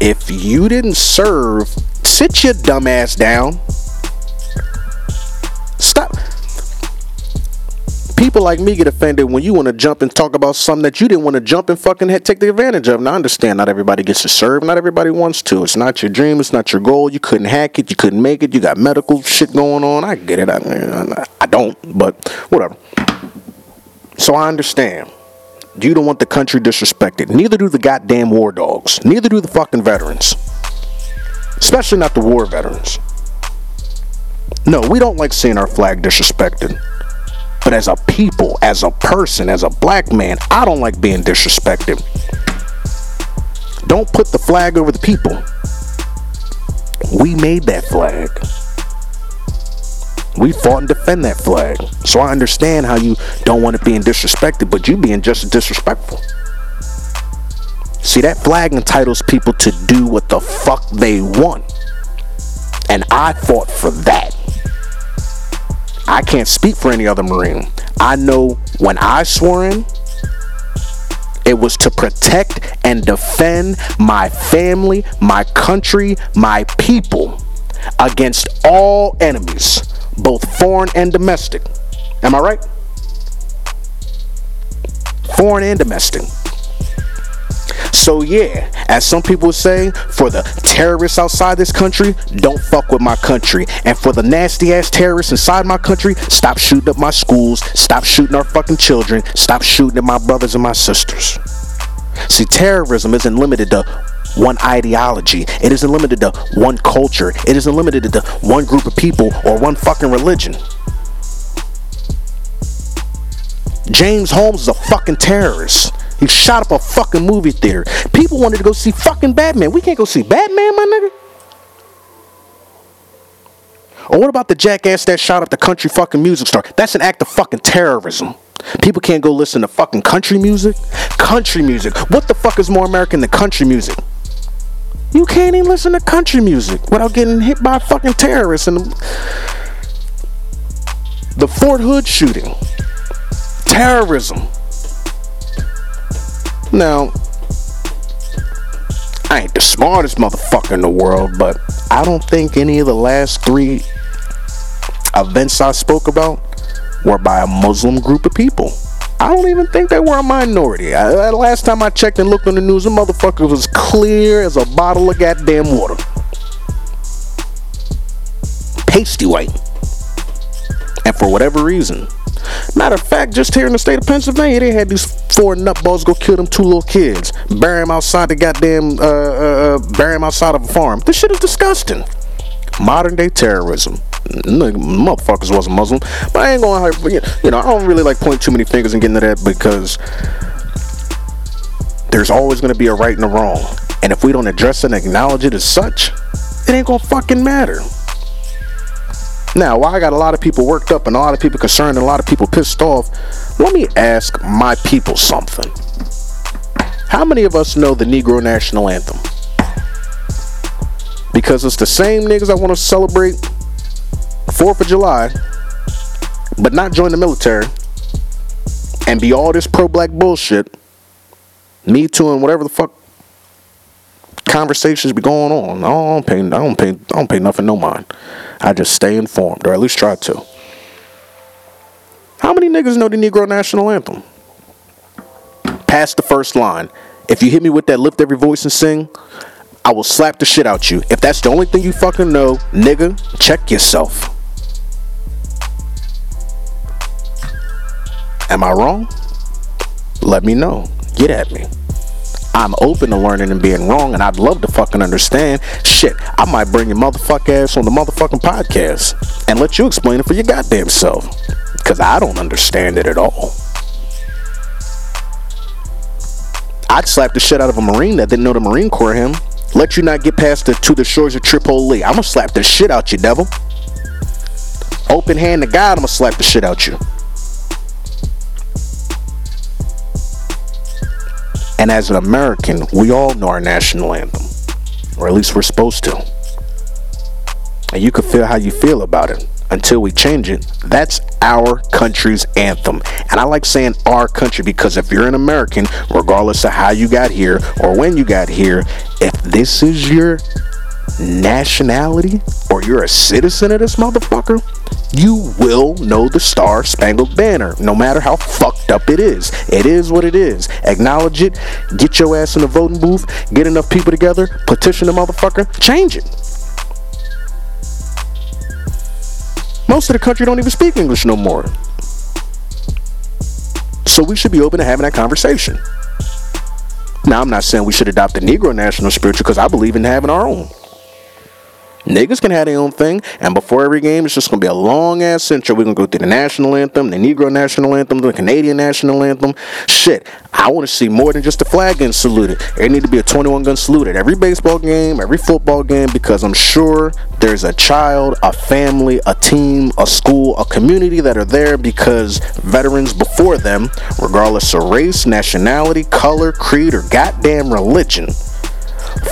if you didn't serve, sit your dumb ass down. Stop people like me get offended when you want to jump and talk about something that you didn't want to jump and fucking take the advantage of. Now, I understand not everybody gets to serve, not everybody wants to. It's not your dream, it's not your goal. You couldn't hack it, you couldn't make it, you got medical shit going on. I get it. I, I don't, but whatever. So I understand. You don't want the country disrespected. Neither do the goddamn war dogs. Neither do the fucking veterans. Especially not the war veterans. No, we don't like seeing our flag disrespected. But as a people, as a person, as a black man, I don't like being disrespected. Don't put the flag over the people. We made that flag. We fought and defend that flag. So I understand how you don't want it being disrespected, but you being just disrespectful. See, that flag entitles people to do what the fuck they want. And I fought for that. I can't speak for any other Marine. I know when I swore in, it was to protect and defend my family, my country, my people against all enemies, both foreign and domestic. Am I right? Foreign and domestic. So yeah, as some people say, for the terrorists outside this country, don't fuck with my country. And for the nasty ass terrorists inside my country, stop shooting up my schools, stop shooting our fucking children, stop shooting at my brothers and my sisters. See, terrorism isn't limited to one ideology. It isn't limited to one culture. It isn't limited to one group of people or one fucking religion. James Holmes is a fucking terrorist. He shot up a fucking movie theater. People wanted to go see fucking Batman. We can't go see Batman, my nigga. Or what about the jackass that shot up the country fucking music store? That's an act of fucking terrorism. People can't go listen to fucking country music. Country music. What the fuck is more American than country music? You can't even listen to country music without getting hit by fucking terrorists and the Fort Hood shooting. Terrorism. Now, I ain't the smartest motherfucker in the world, but I don't think any of the last three events I spoke about were by a Muslim group of people. I don't even think they were a minority. I, last time I checked and looked on the news, the motherfucker was clear as a bottle of goddamn water. Pasty white. And for whatever reason, matter of fact, just here in the state of Pennsylvania, they had these four nutballs go kill them two little kids, bury them outside the goddamn, uh, uh, uh bury them outside of a farm. This shit is disgusting. Modern day terrorism motherfuckers wasn't Muslim. But I ain't going to, you know, I don't really like point too many fingers and get into that because there's always going to be a right and a wrong. And if we don't address and acknowledge it as such, it ain't to fucking matter. Now, while I got a lot of people worked up and a lot of people concerned and a lot of people pissed off, let me ask my people something. How many of us know the Negro National Anthem? Because it's the same niggas I want to celebrate 4th of July, but not join the military and be all this pro black bullshit, me too, and whatever the fuck conversations be going on. I don't pay, I don't pay, I don't pay nothing no mind. I just stay informed, or at least try to. How many niggas know the Negro National Anthem? Past the first line. If you hit me with that lift every voice and sing, I will slap the shit out you. If that's the only thing you fucking know, nigga, check yourself. Am I wrong? Let me know. Get at me. I'm open to learning and being wrong, and I'd love to fucking understand. Shit, I might bring your motherfucker ass on the motherfucking podcast and let you explain it for your goddamn self. Because I don't understand it at all. I'd slap the shit out of a Marine that didn't know the Marine Corps hymn. Let you not get past the to the shores of Tripoli. I'ma slap the shit out you, devil. Open hand to God, I'ma slap the shit out you. And as an American, we all know our national anthem, or at least we're supposed to. And you can feel how you feel about it until we change it. That's our country's anthem. And I like saying our country because if you're an American, regardless of how you got here or when you got here, if this is your nationality or you're a citizen of this motherfucker, you will know the Star Spangled Banner, no matter how fucked up it is. It is what it is. Acknowledge it, get your ass in the voting booth, get enough people together, petition the motherfucker, change it. Most of the country don't even speak English no more. So we should be open to having that conversation. Now, I'm not saying we should adopt the Negro national spiritual because I believe in having our own. Niggas can have their own thing, and before every game, it's just gonna be a long ass intro. We're gonna go through the national anthem, the Negro national anthem, the Canadian national anthem. Shit, I want to see more than just the flag getting saluted. There need to be a 21 gun salute at every baseball game, every football game, because I'm sure there's a child, a family, a team, a school, a community that are there because veterans before them, regardless of race, nationality, color, creed, or goddamn religion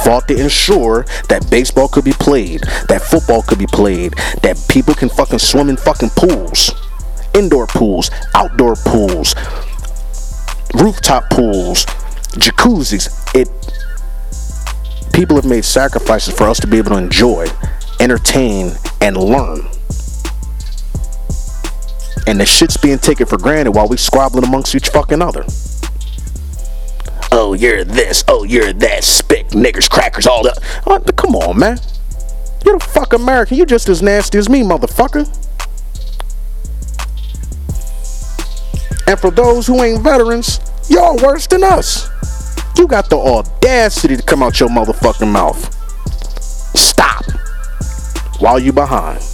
fought to ensure that baseball could be played, that football could be played, that people can fucking swim in fucking pools, indoor pools, outdoor pools, rooftop pools, jacuzzis. It people have made sacrifices for us to be able to enjoy, entertain, and learn. And the shit's being taken for granted while we squabbling amongst each fucking other. Oh, you're this. Oh, you're that. Spick, niggers, crackers, all that. Oh, come on, man. You're the fuck American. You're just as nasty as me, motherfucker. And for those who ain't veterans, y'all worse than us. You got the audacity to come out your motherfucking mouth. Stop. While you behind.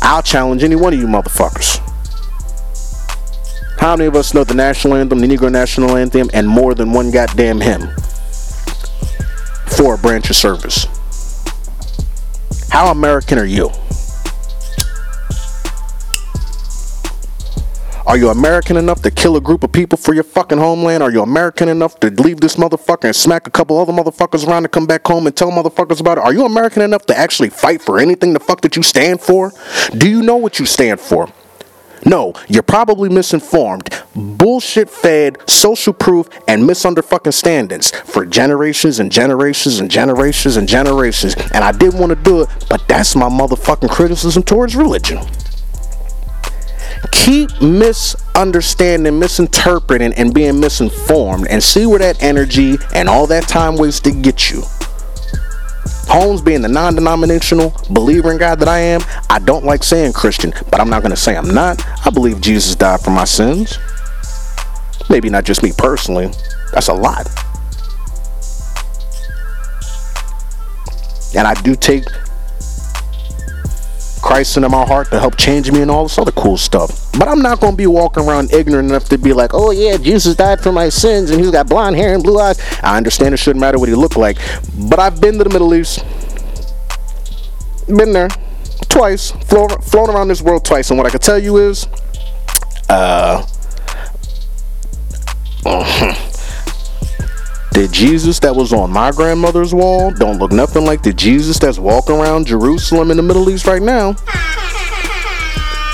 I'll challenge any one of you motherfuckers. How many of us know the national anthem, the Negro national anthem, and more than one goddamn hymn for a branch of service? How American are you? Are you American enough to kill a group of people for your fucking homeland? Are you American enough to leave this motherfucker and smack a couple other motherfuckers around to come back home and tell motherfuckers about it? Are you American enough to actually fight for anything the fuck that you stand for? Do you know what you stand for? No, you're probably misinformed, bullshit fed, social proof, and misunderfucking standards for generations and generations and generations and generations. And I didn't want to do it, but that's my motherfucking criticism towards religion. keep misunderstanding, misinterpreting, and being misinformed, and see where that energy and all that time wasted get you. Holmes being the non denominational believer in God that I am, I don't like saying Christian, but I'm not going to say I'm not. I believe Jesus died for my sins. Maybe not just me personally, that's a lot. And I do take Christ into my heart to help change me and all this other cool stuff. But I'm not going to be walking around ignorant enough to be like, oh yeah, Jesus died for my sins and he's got blonde hair and blue eyes. I understand it shouldn't matter what he looked like. But I've been to the Middle East. Been there twice. Flown, flown around this world twice. And what I can tell you is, uh, the Jesus that was on my grandmother's wall don't look nothing like the Jesus that's walking around Jerusalem in the Middle East right now.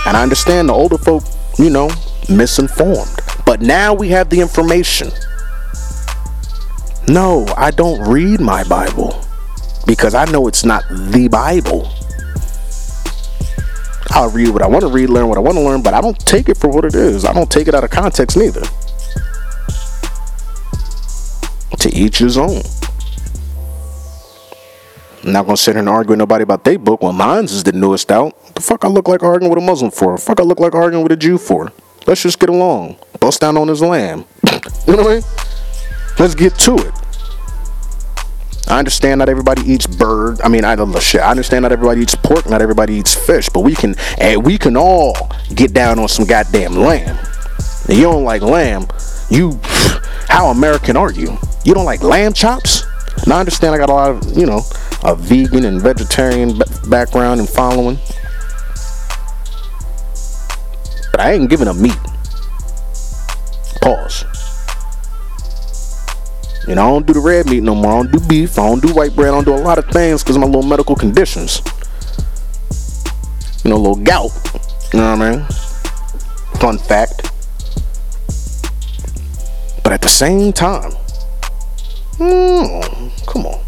And I understand the older folk, you know, misinformed. But now we have the information. No, I don't read my Bible because I know it's not the Bible. I'll read what I want to read, learn what I want to learn, but I don't take it for what it is. I don't take it out of context neither to each his own. I'm not gonna sit here and argue with nobody about their book when mine's is the newest out. The fuck I look like arguing with a Muslim for? The fuck I look like arguing with a Jew for? Let's just get along. Bust down on his lamb. you know what I mean? Let's get to it. I understand not everybody eats bird. I mean, I don't know shit. I understand not everybody eats pork, not everybody eats fish, but we can and we can all get down on some goddamn lamb. And you don't like lamb, you how American are you? You don't like lamb chops? Now I understand I got a lot of, you know, a vegan and vegetarian b- background and following. But I ain't giving a meat. Pause. You know, I don't do the red meat no more. I don't do beef. I don't do white bread. I don't do a lot of things because of my little medical conditions. You know, a little gout. You know what I mean? Fun fact. But at the same time, Hmm, come on.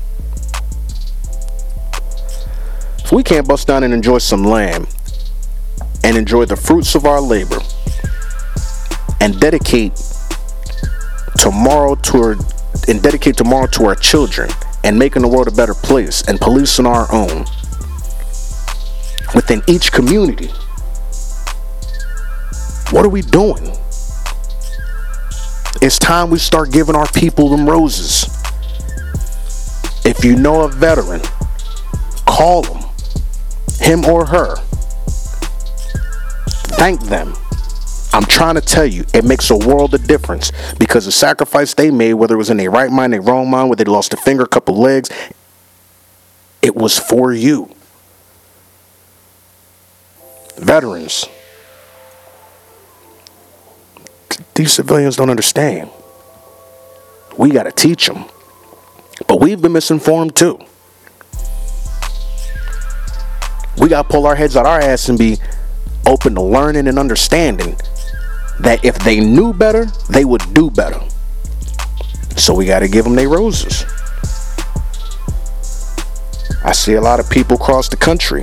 If we can't bust down and enjoy some lamb and enjoy the fruits of our labor and dedicate tomorrow to our and dedicate tomorrow to our children and making the world a better place and policing our own within each community. What are we doing? It's time we start giving our people them roses. If you know a veteran, call them, him or her. Thank them. I'm trying to tell you, it makes a world of difference because the sacrifice they made, whether it was in their right mind, their wrong mind, whether they lost a finger, a couple legs, it was for you. Veterans. These civilians don't understand. We got to teach them. But we've been misinformed too. We got to pull our heads out our ass and be open to learning and understanding that if they knew better, they would do better. So we got to give them their roses. I see a lot of people across the country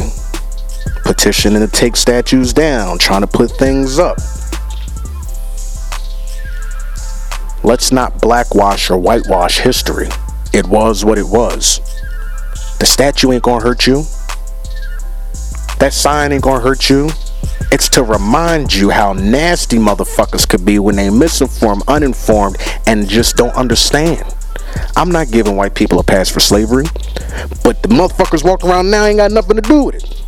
petitioning to take statues down, trying to put things up. Let's not blackwash or whitewash history. It was what it was. The statue ain't gonna hurt you. That sign ain't gonna hurt you. It's to remind you how nasty motherfuckers could be when they misinformed, uninformed, and just don't understand. I'm not giving white people a pass for slavery, but the motherfuckers walking around now ain't got nothing to do with it.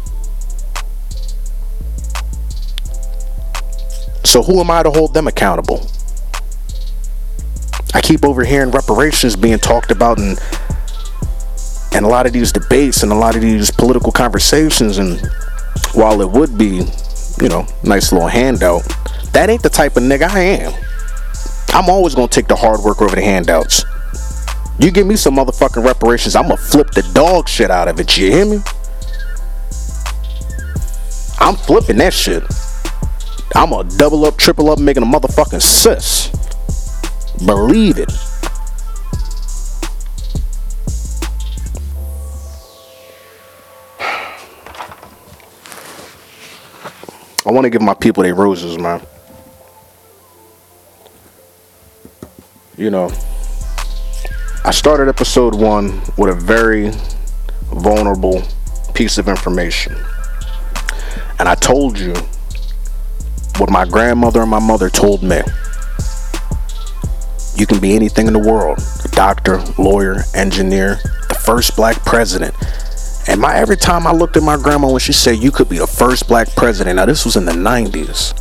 So who am I to hold them accountable? I keep overhearing reparations being talked about and and a lot of these debates and a lot of these political conversations and while it would be, you know, nice little handout, that ain't the type of nigga I am. I'm always gonna take the hard work over the handouts. You give me some motherfucking reparations, I'm gonna flip the dog shit out of it. You hear me? I'm flipping that shit. I'm gonna double up, triple up, making a motherfucking sis. Believe it. I want to give my people their roses, man. You know, I started episode one with a very vulnerable piece of information. And I told you what my grandmother and my mother told me. You can be anything in the world a doctor, lawyer, engineer, the first black president. And my every time I looked at my grandma when she said you could be the first black president, now this was in the 90s.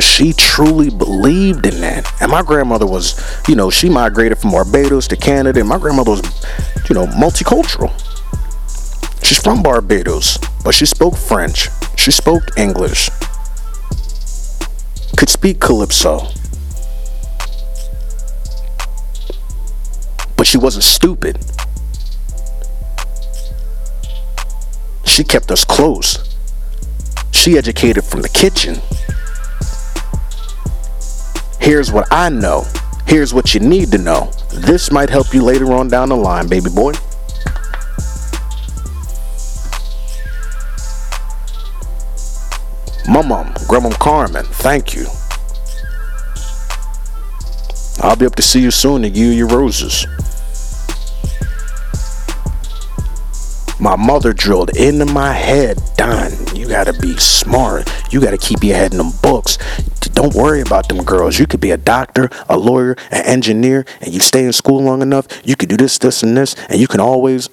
She truly believed in that. And my grandmother was, you know, she migrated from Barbados to Canada, and my grandmother was, you know, multicultural. She's from Barbados, but she spoke French, she spoke English, could speak Calypso. But she wasn't stupid. She kept us close. She educated from the kitchen. Here's what I know. Here's what you need to know. This might help you later on down the line, baby boy. My mom, Grandma Carmen, thank you. I'll be up to see you soon to give you your roses. My mother drilled into my head, Don, you gotta be smart. You gotta keep your head in them books. Don't worry about them girls. You could be a doctor, a lawyer, an engineer, and you stay in school long enough, you could do this, this, and this, and you can always.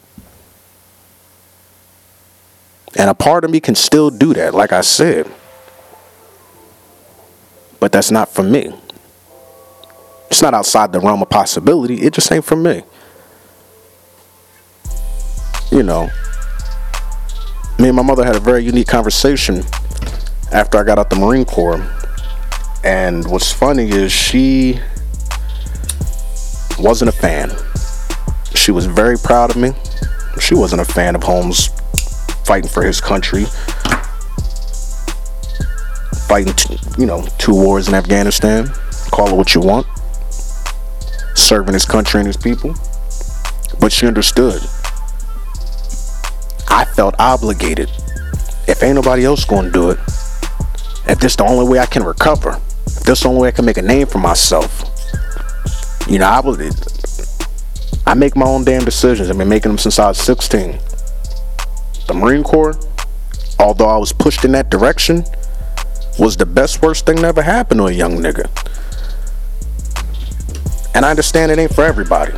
And a part of me can still do that, like I said. But that's not for me. It's not outside the realm of possibility. It just ain't for me. You know, me and my mother had a very unique conversation after I got out the Marine Corps. And what's funny is she wasn't a fan. She was very proud of me. She wasn't a fan of Holmes fighting for his country, fighting, t- you know, two wars in Afghanistan. Call it what you want. Serving his country and his people. But she understood. I felt obligated. If ain't nobody else gonna do it, if this the only way I can recover, if this the only way I can make a name for myself, you know, I would. I make my own damn decisions. I've been making them since I was 16. The Marine Corps, although I was pushed in that direction, was the best worst thing that ever happened to a young nigga. And I understand it ain't for everybody.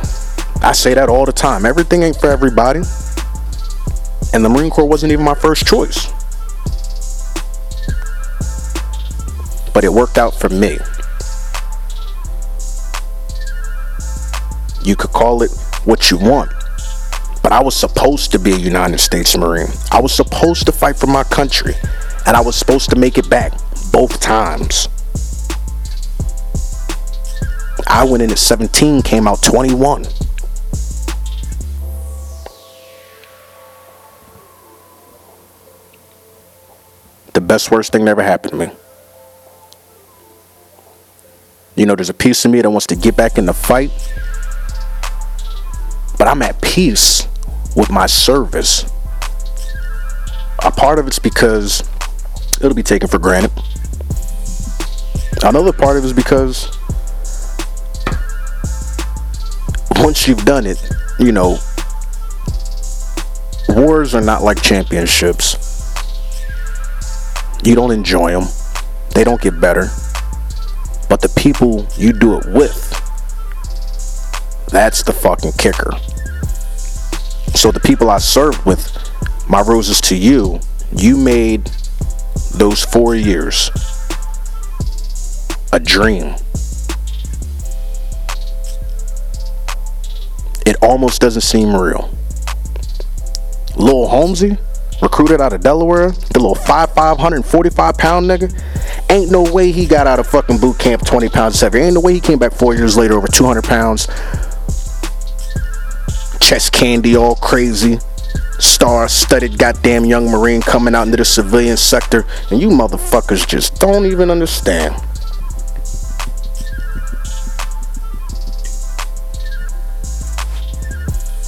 I say that all the time. Everything ain't for everybody. And the Marine Corps wasn't even my first choice. But it worked out for me. You could call it what you want. But I was supposed to be a United States Marine. I was supposed to fight for my country. And I was supposed to make it back both times. I went in at 17, came out 21. The best worst thing that ever happened to me. You know, there's a piece of me that wants to get back in the fight, but I'm at peace with my service. A part of it's because it'll be taken for granted. Another part of it is because once you've done it, you know, wars are not like championships. You don't enjoy them, they don't get better. But the people you do it with, that's the fucking kicker. So the people I served with, my roses to you, you made those four years a dream. It almost doesn't seem real. Lil Holmesy, recruited out of Delaware, the little 5'5", 145 pound nigga, ain't no way he got out of fucking boot camp 20 pounds heavier. Ain't no way he came back four years later over 200 pounds. Chest candy all crazy. Star studded goddamn young Marine coming out into the civilian sector, and you motherfuckers just don't even understand.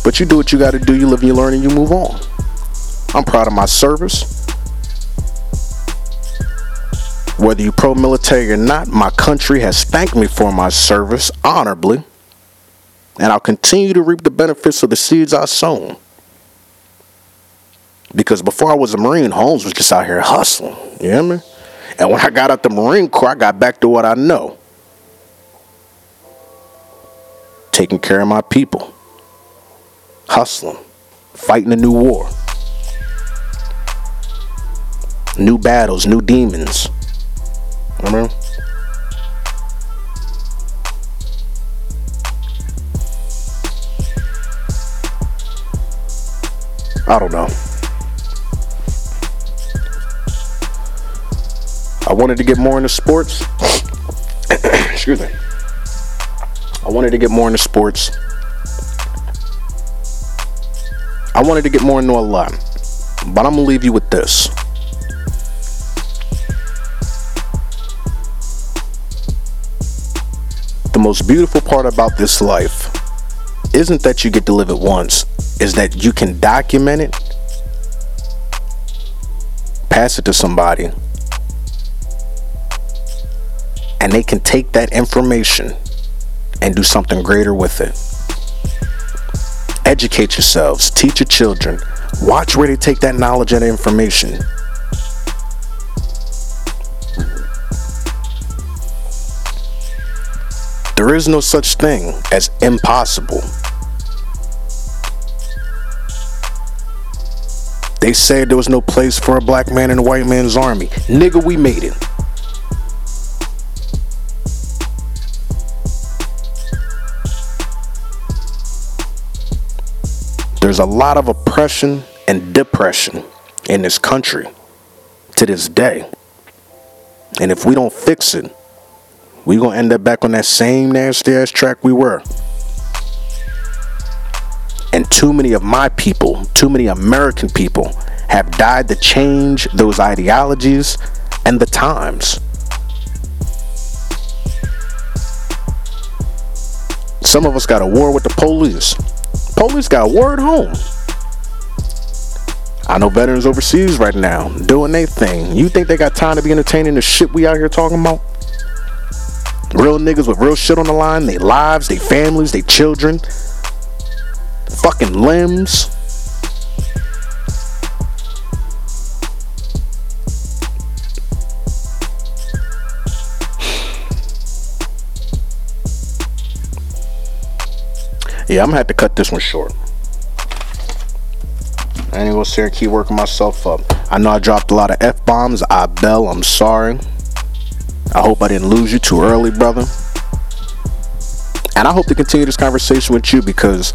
But you do what you gotta do, you live and you learn and you move on. I'm proud of my service. Whether you pro military or not, my country has thanked me for my service honorably, and I'll continue to reap the benefits of the seeds I sown. Because before I was a Marine, Holmes was just out here hustling. You hear me? And when I got out the Marine Corps, I got back to what I know taking care of my people, hustling, fighting a new war, new battles, new demons. I mean, I don't know. I wanted to get more into sports. Excuse me. I wanted to get more into sports. I wanted to get more into a lot. But I'm going to leave you with this. The most beautiful part about this life isn't that you get to live it once, is that you can document it, pass it to somebody, and they can take that information and do something greater with it. Educate yourselves, teach your children, watch where they take that knowledge and information. There is no such thing as impossible. They said there was no place for a black man in a white man's army. Nigga, we made it. There's a lot of oppression and depression in this country to this day. And if we don't fix it, we're going to end up back on that same nasty ass track we were. And too many of my people, too many American people, have died to change those ideologies and the times. Some of us got a war with the police. Police got word home. I know veterans overseas right now doing their thing. You think they got time to be entertaining the shit we out here talking about? Real niggas with real shit on the line, their lives, their families, their children, fucking limbs. Yeah, I'm gonna have to cut this one short. I ain't gonna sit here keep working myself up. I know I dropped a lot of F bombs. I bell, I'm sorry. I hope I didn't lose you too early, brother. And I hope to continue this conversation with you because,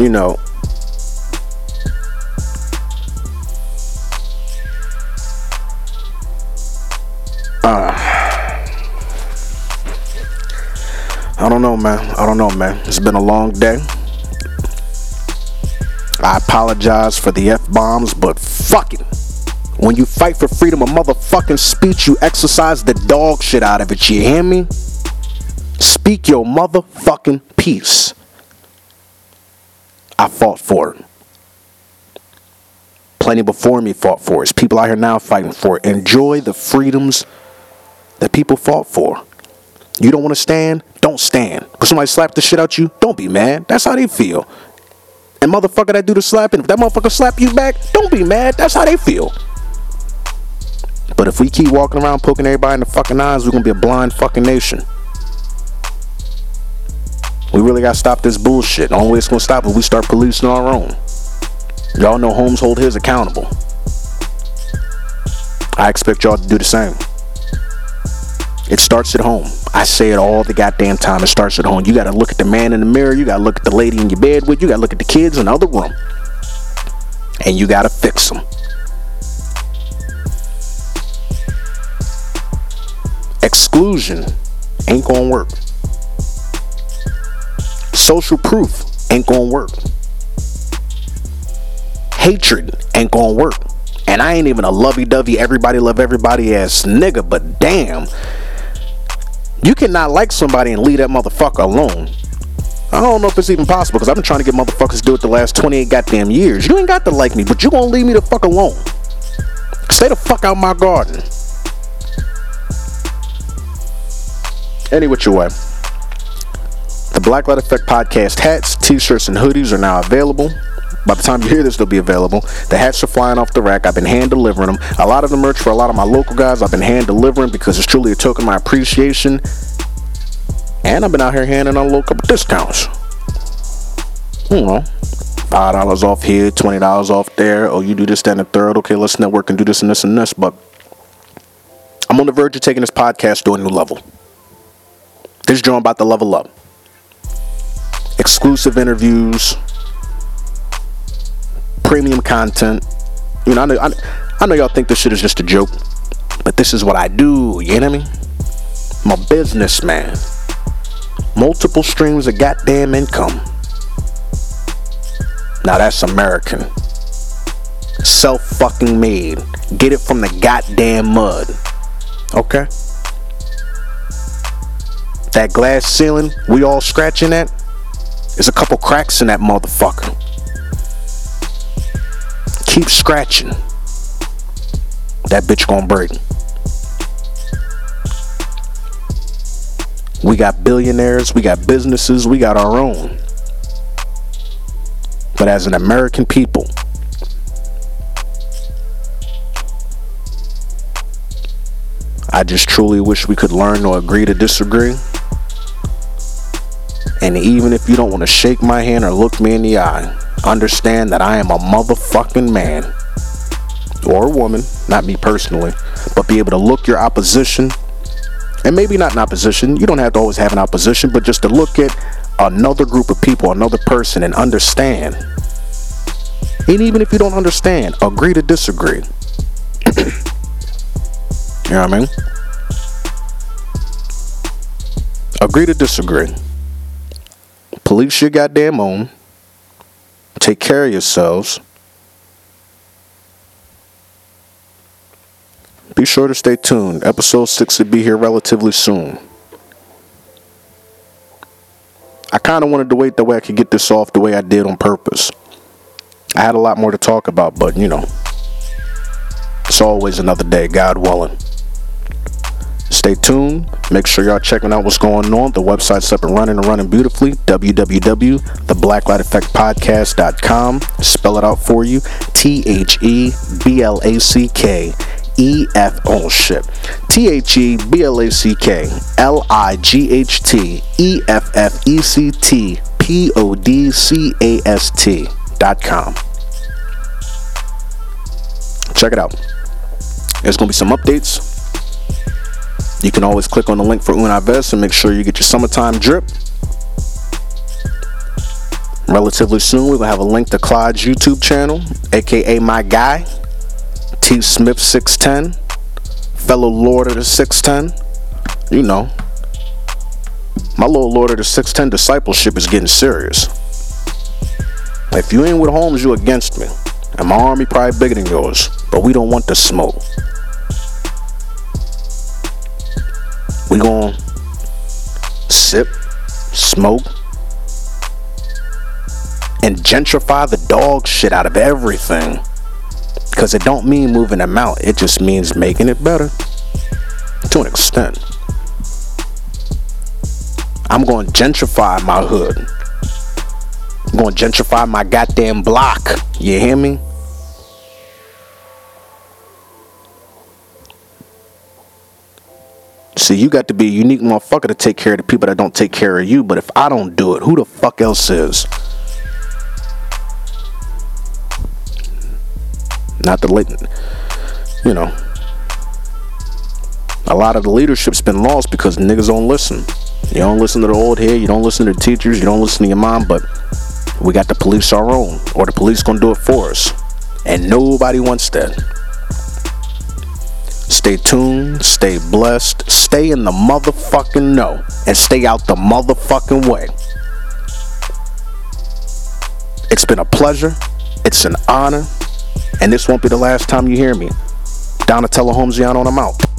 you know, uh, I don't know, man. I don't know, man. It's been a long day. I apologize for the F bombs, but fuck it. When you fight for freedom of motherfucking speech, you exercise the dog shit out of it. You hear me? Speak your motherfucking piece. I fought for it. Plenty before me fought for it. People out here now fighting for it. Enjoy the freedoms that people fought for. You don't want to stand? Don't stand. If somebody slapped the shit out you, don't be mad. That's how they feel. And motherfucker that do the slapping, if that motherfucker slap you back, don't be mad. That's how they feel. But if we keep walking around poking everybody in the fucking eyes, we're gonna be a blind fucking nation. We really gotta stop this bullshit. The only way it's gonna stop is we start policing our own. Y'all know Holmes hold his accountable. I expect y'all to do the same. It starts at home. I say it all the goddamn time. It starts at home. You gotta look at the man in the mirror. You gotta look at the lady in your bed with. You gotta look at the kids in the other room. And you gotta fix them. Exclusion ain't gonna work. Social proof ain't gonna work. Hatred ain't gonna work. And I ain't even a lovey dovey, everybody love everybody ass nigga, but damn you cannot like somebody and leave that motherfucker alone. I don't know if it's even possible because I've been trying to get motherfuckers to do it the last 28 goddamn years. You ain't got to like me, but you gonna leave me the fuck alone. Stay the fuck out my garden. Any which way. The Blacklight Effect podcast hats, t-shirts, and hoodies are now available. By the time you hear this, they'll be available. The hats are flying off the rack. I've been hand delivering them. A lot of the merch for a lot of my local guys, I've been hand delivering because it's truly a token of my appreciation. And I've been out here handing out a little couple discounts. Hmm, you know, five dollars off here, twenty dollars off there. Oh, you do this, that, and the third. Okay, let's network and do this and this and this. But I'm on the verge of taking this podcast to a new level. This joint about to level up. Exclusive interviews, premium content. You know, I know, I, I know y'all think this shit is just a joke, but this is what I do. You know what I mean? I'm a businessman. Multiple streams of goddamn income. Now that's American. Self fucking made. Get it from the goddamn mud. Okay? That glass ceiling we all scratching at, there's a couple cracks in that motherfucker. Keep scratching. That bitch gonna break. We got billionaires, we got businesses, we got our own. But as an American people, I just truly wish we could learn to agree to disagree. And even if you don't want to shake my hand or look me in the eye, understand that I am a motherfucking man or a woman, not me personally, but be able to look your opposition and maybe not an opposition. You don't have to always have an opposition, but just to look at another group of people, another person, and understand. And even if you don't understand, agree to disagree. you know what I mean? Agree to disagree. Police your goddamn own. Take care of yourselves. Be sure to stay tuned. Episode 6 will be here relatively soon. I kind of wanted to wait the way I could get this off the way I did on purpose. I had a lot more to talk about, but you know, it's always another day, God willing. Stay tuned. Make sure y'all checking out what's going on. The website's up and running and running beautifully. www.theblacklighteffectpodcast.com. Spell it out for you. T H E B L A C K E F shit. T H E B L A C K L I G H T E F F E C T P O D C A S T dot com. Check it out. There's gonna be some updates. You can always click on the link for Una Vest and make sure you get your summertime drip. Relatively soon, we will have a link to Clyde's YouTube channel, aka my guy, T Smith 610, fellow Lord of the 610. You know, my little Lord of the 610 discipleship is getting serious. If you ain't with Holmes, you against me. And my army probably bigger than yours, but we don't want the smoke. We gon' sip, smoke, and gentrify the dog shit out of everything. Because it don't mean moving them out, it just means making it better. To an extent. I'm to gentrify my hood. I'm to gentrify my goddamn block. You hear me? See, you got to be a unique motherfucker to take care of the people that don't take care of you. But if I don't do it, who the fuck else is? Not the late, you know. A lot of the leadership's been lost because niggas don't listen. You don't listen to the old head, you don't listen to the teachers, you don't listen to your mom, but we got to police our own, or the police gonna do it for us. And nobody wants that. Stay tuned, stay blessed, stay in the motherfucking know, and stay out the motherfucking way. It's been a pleasure, it's an honor, and this won't be the last time you hear me. Donatella Holmesiano, and I'm out.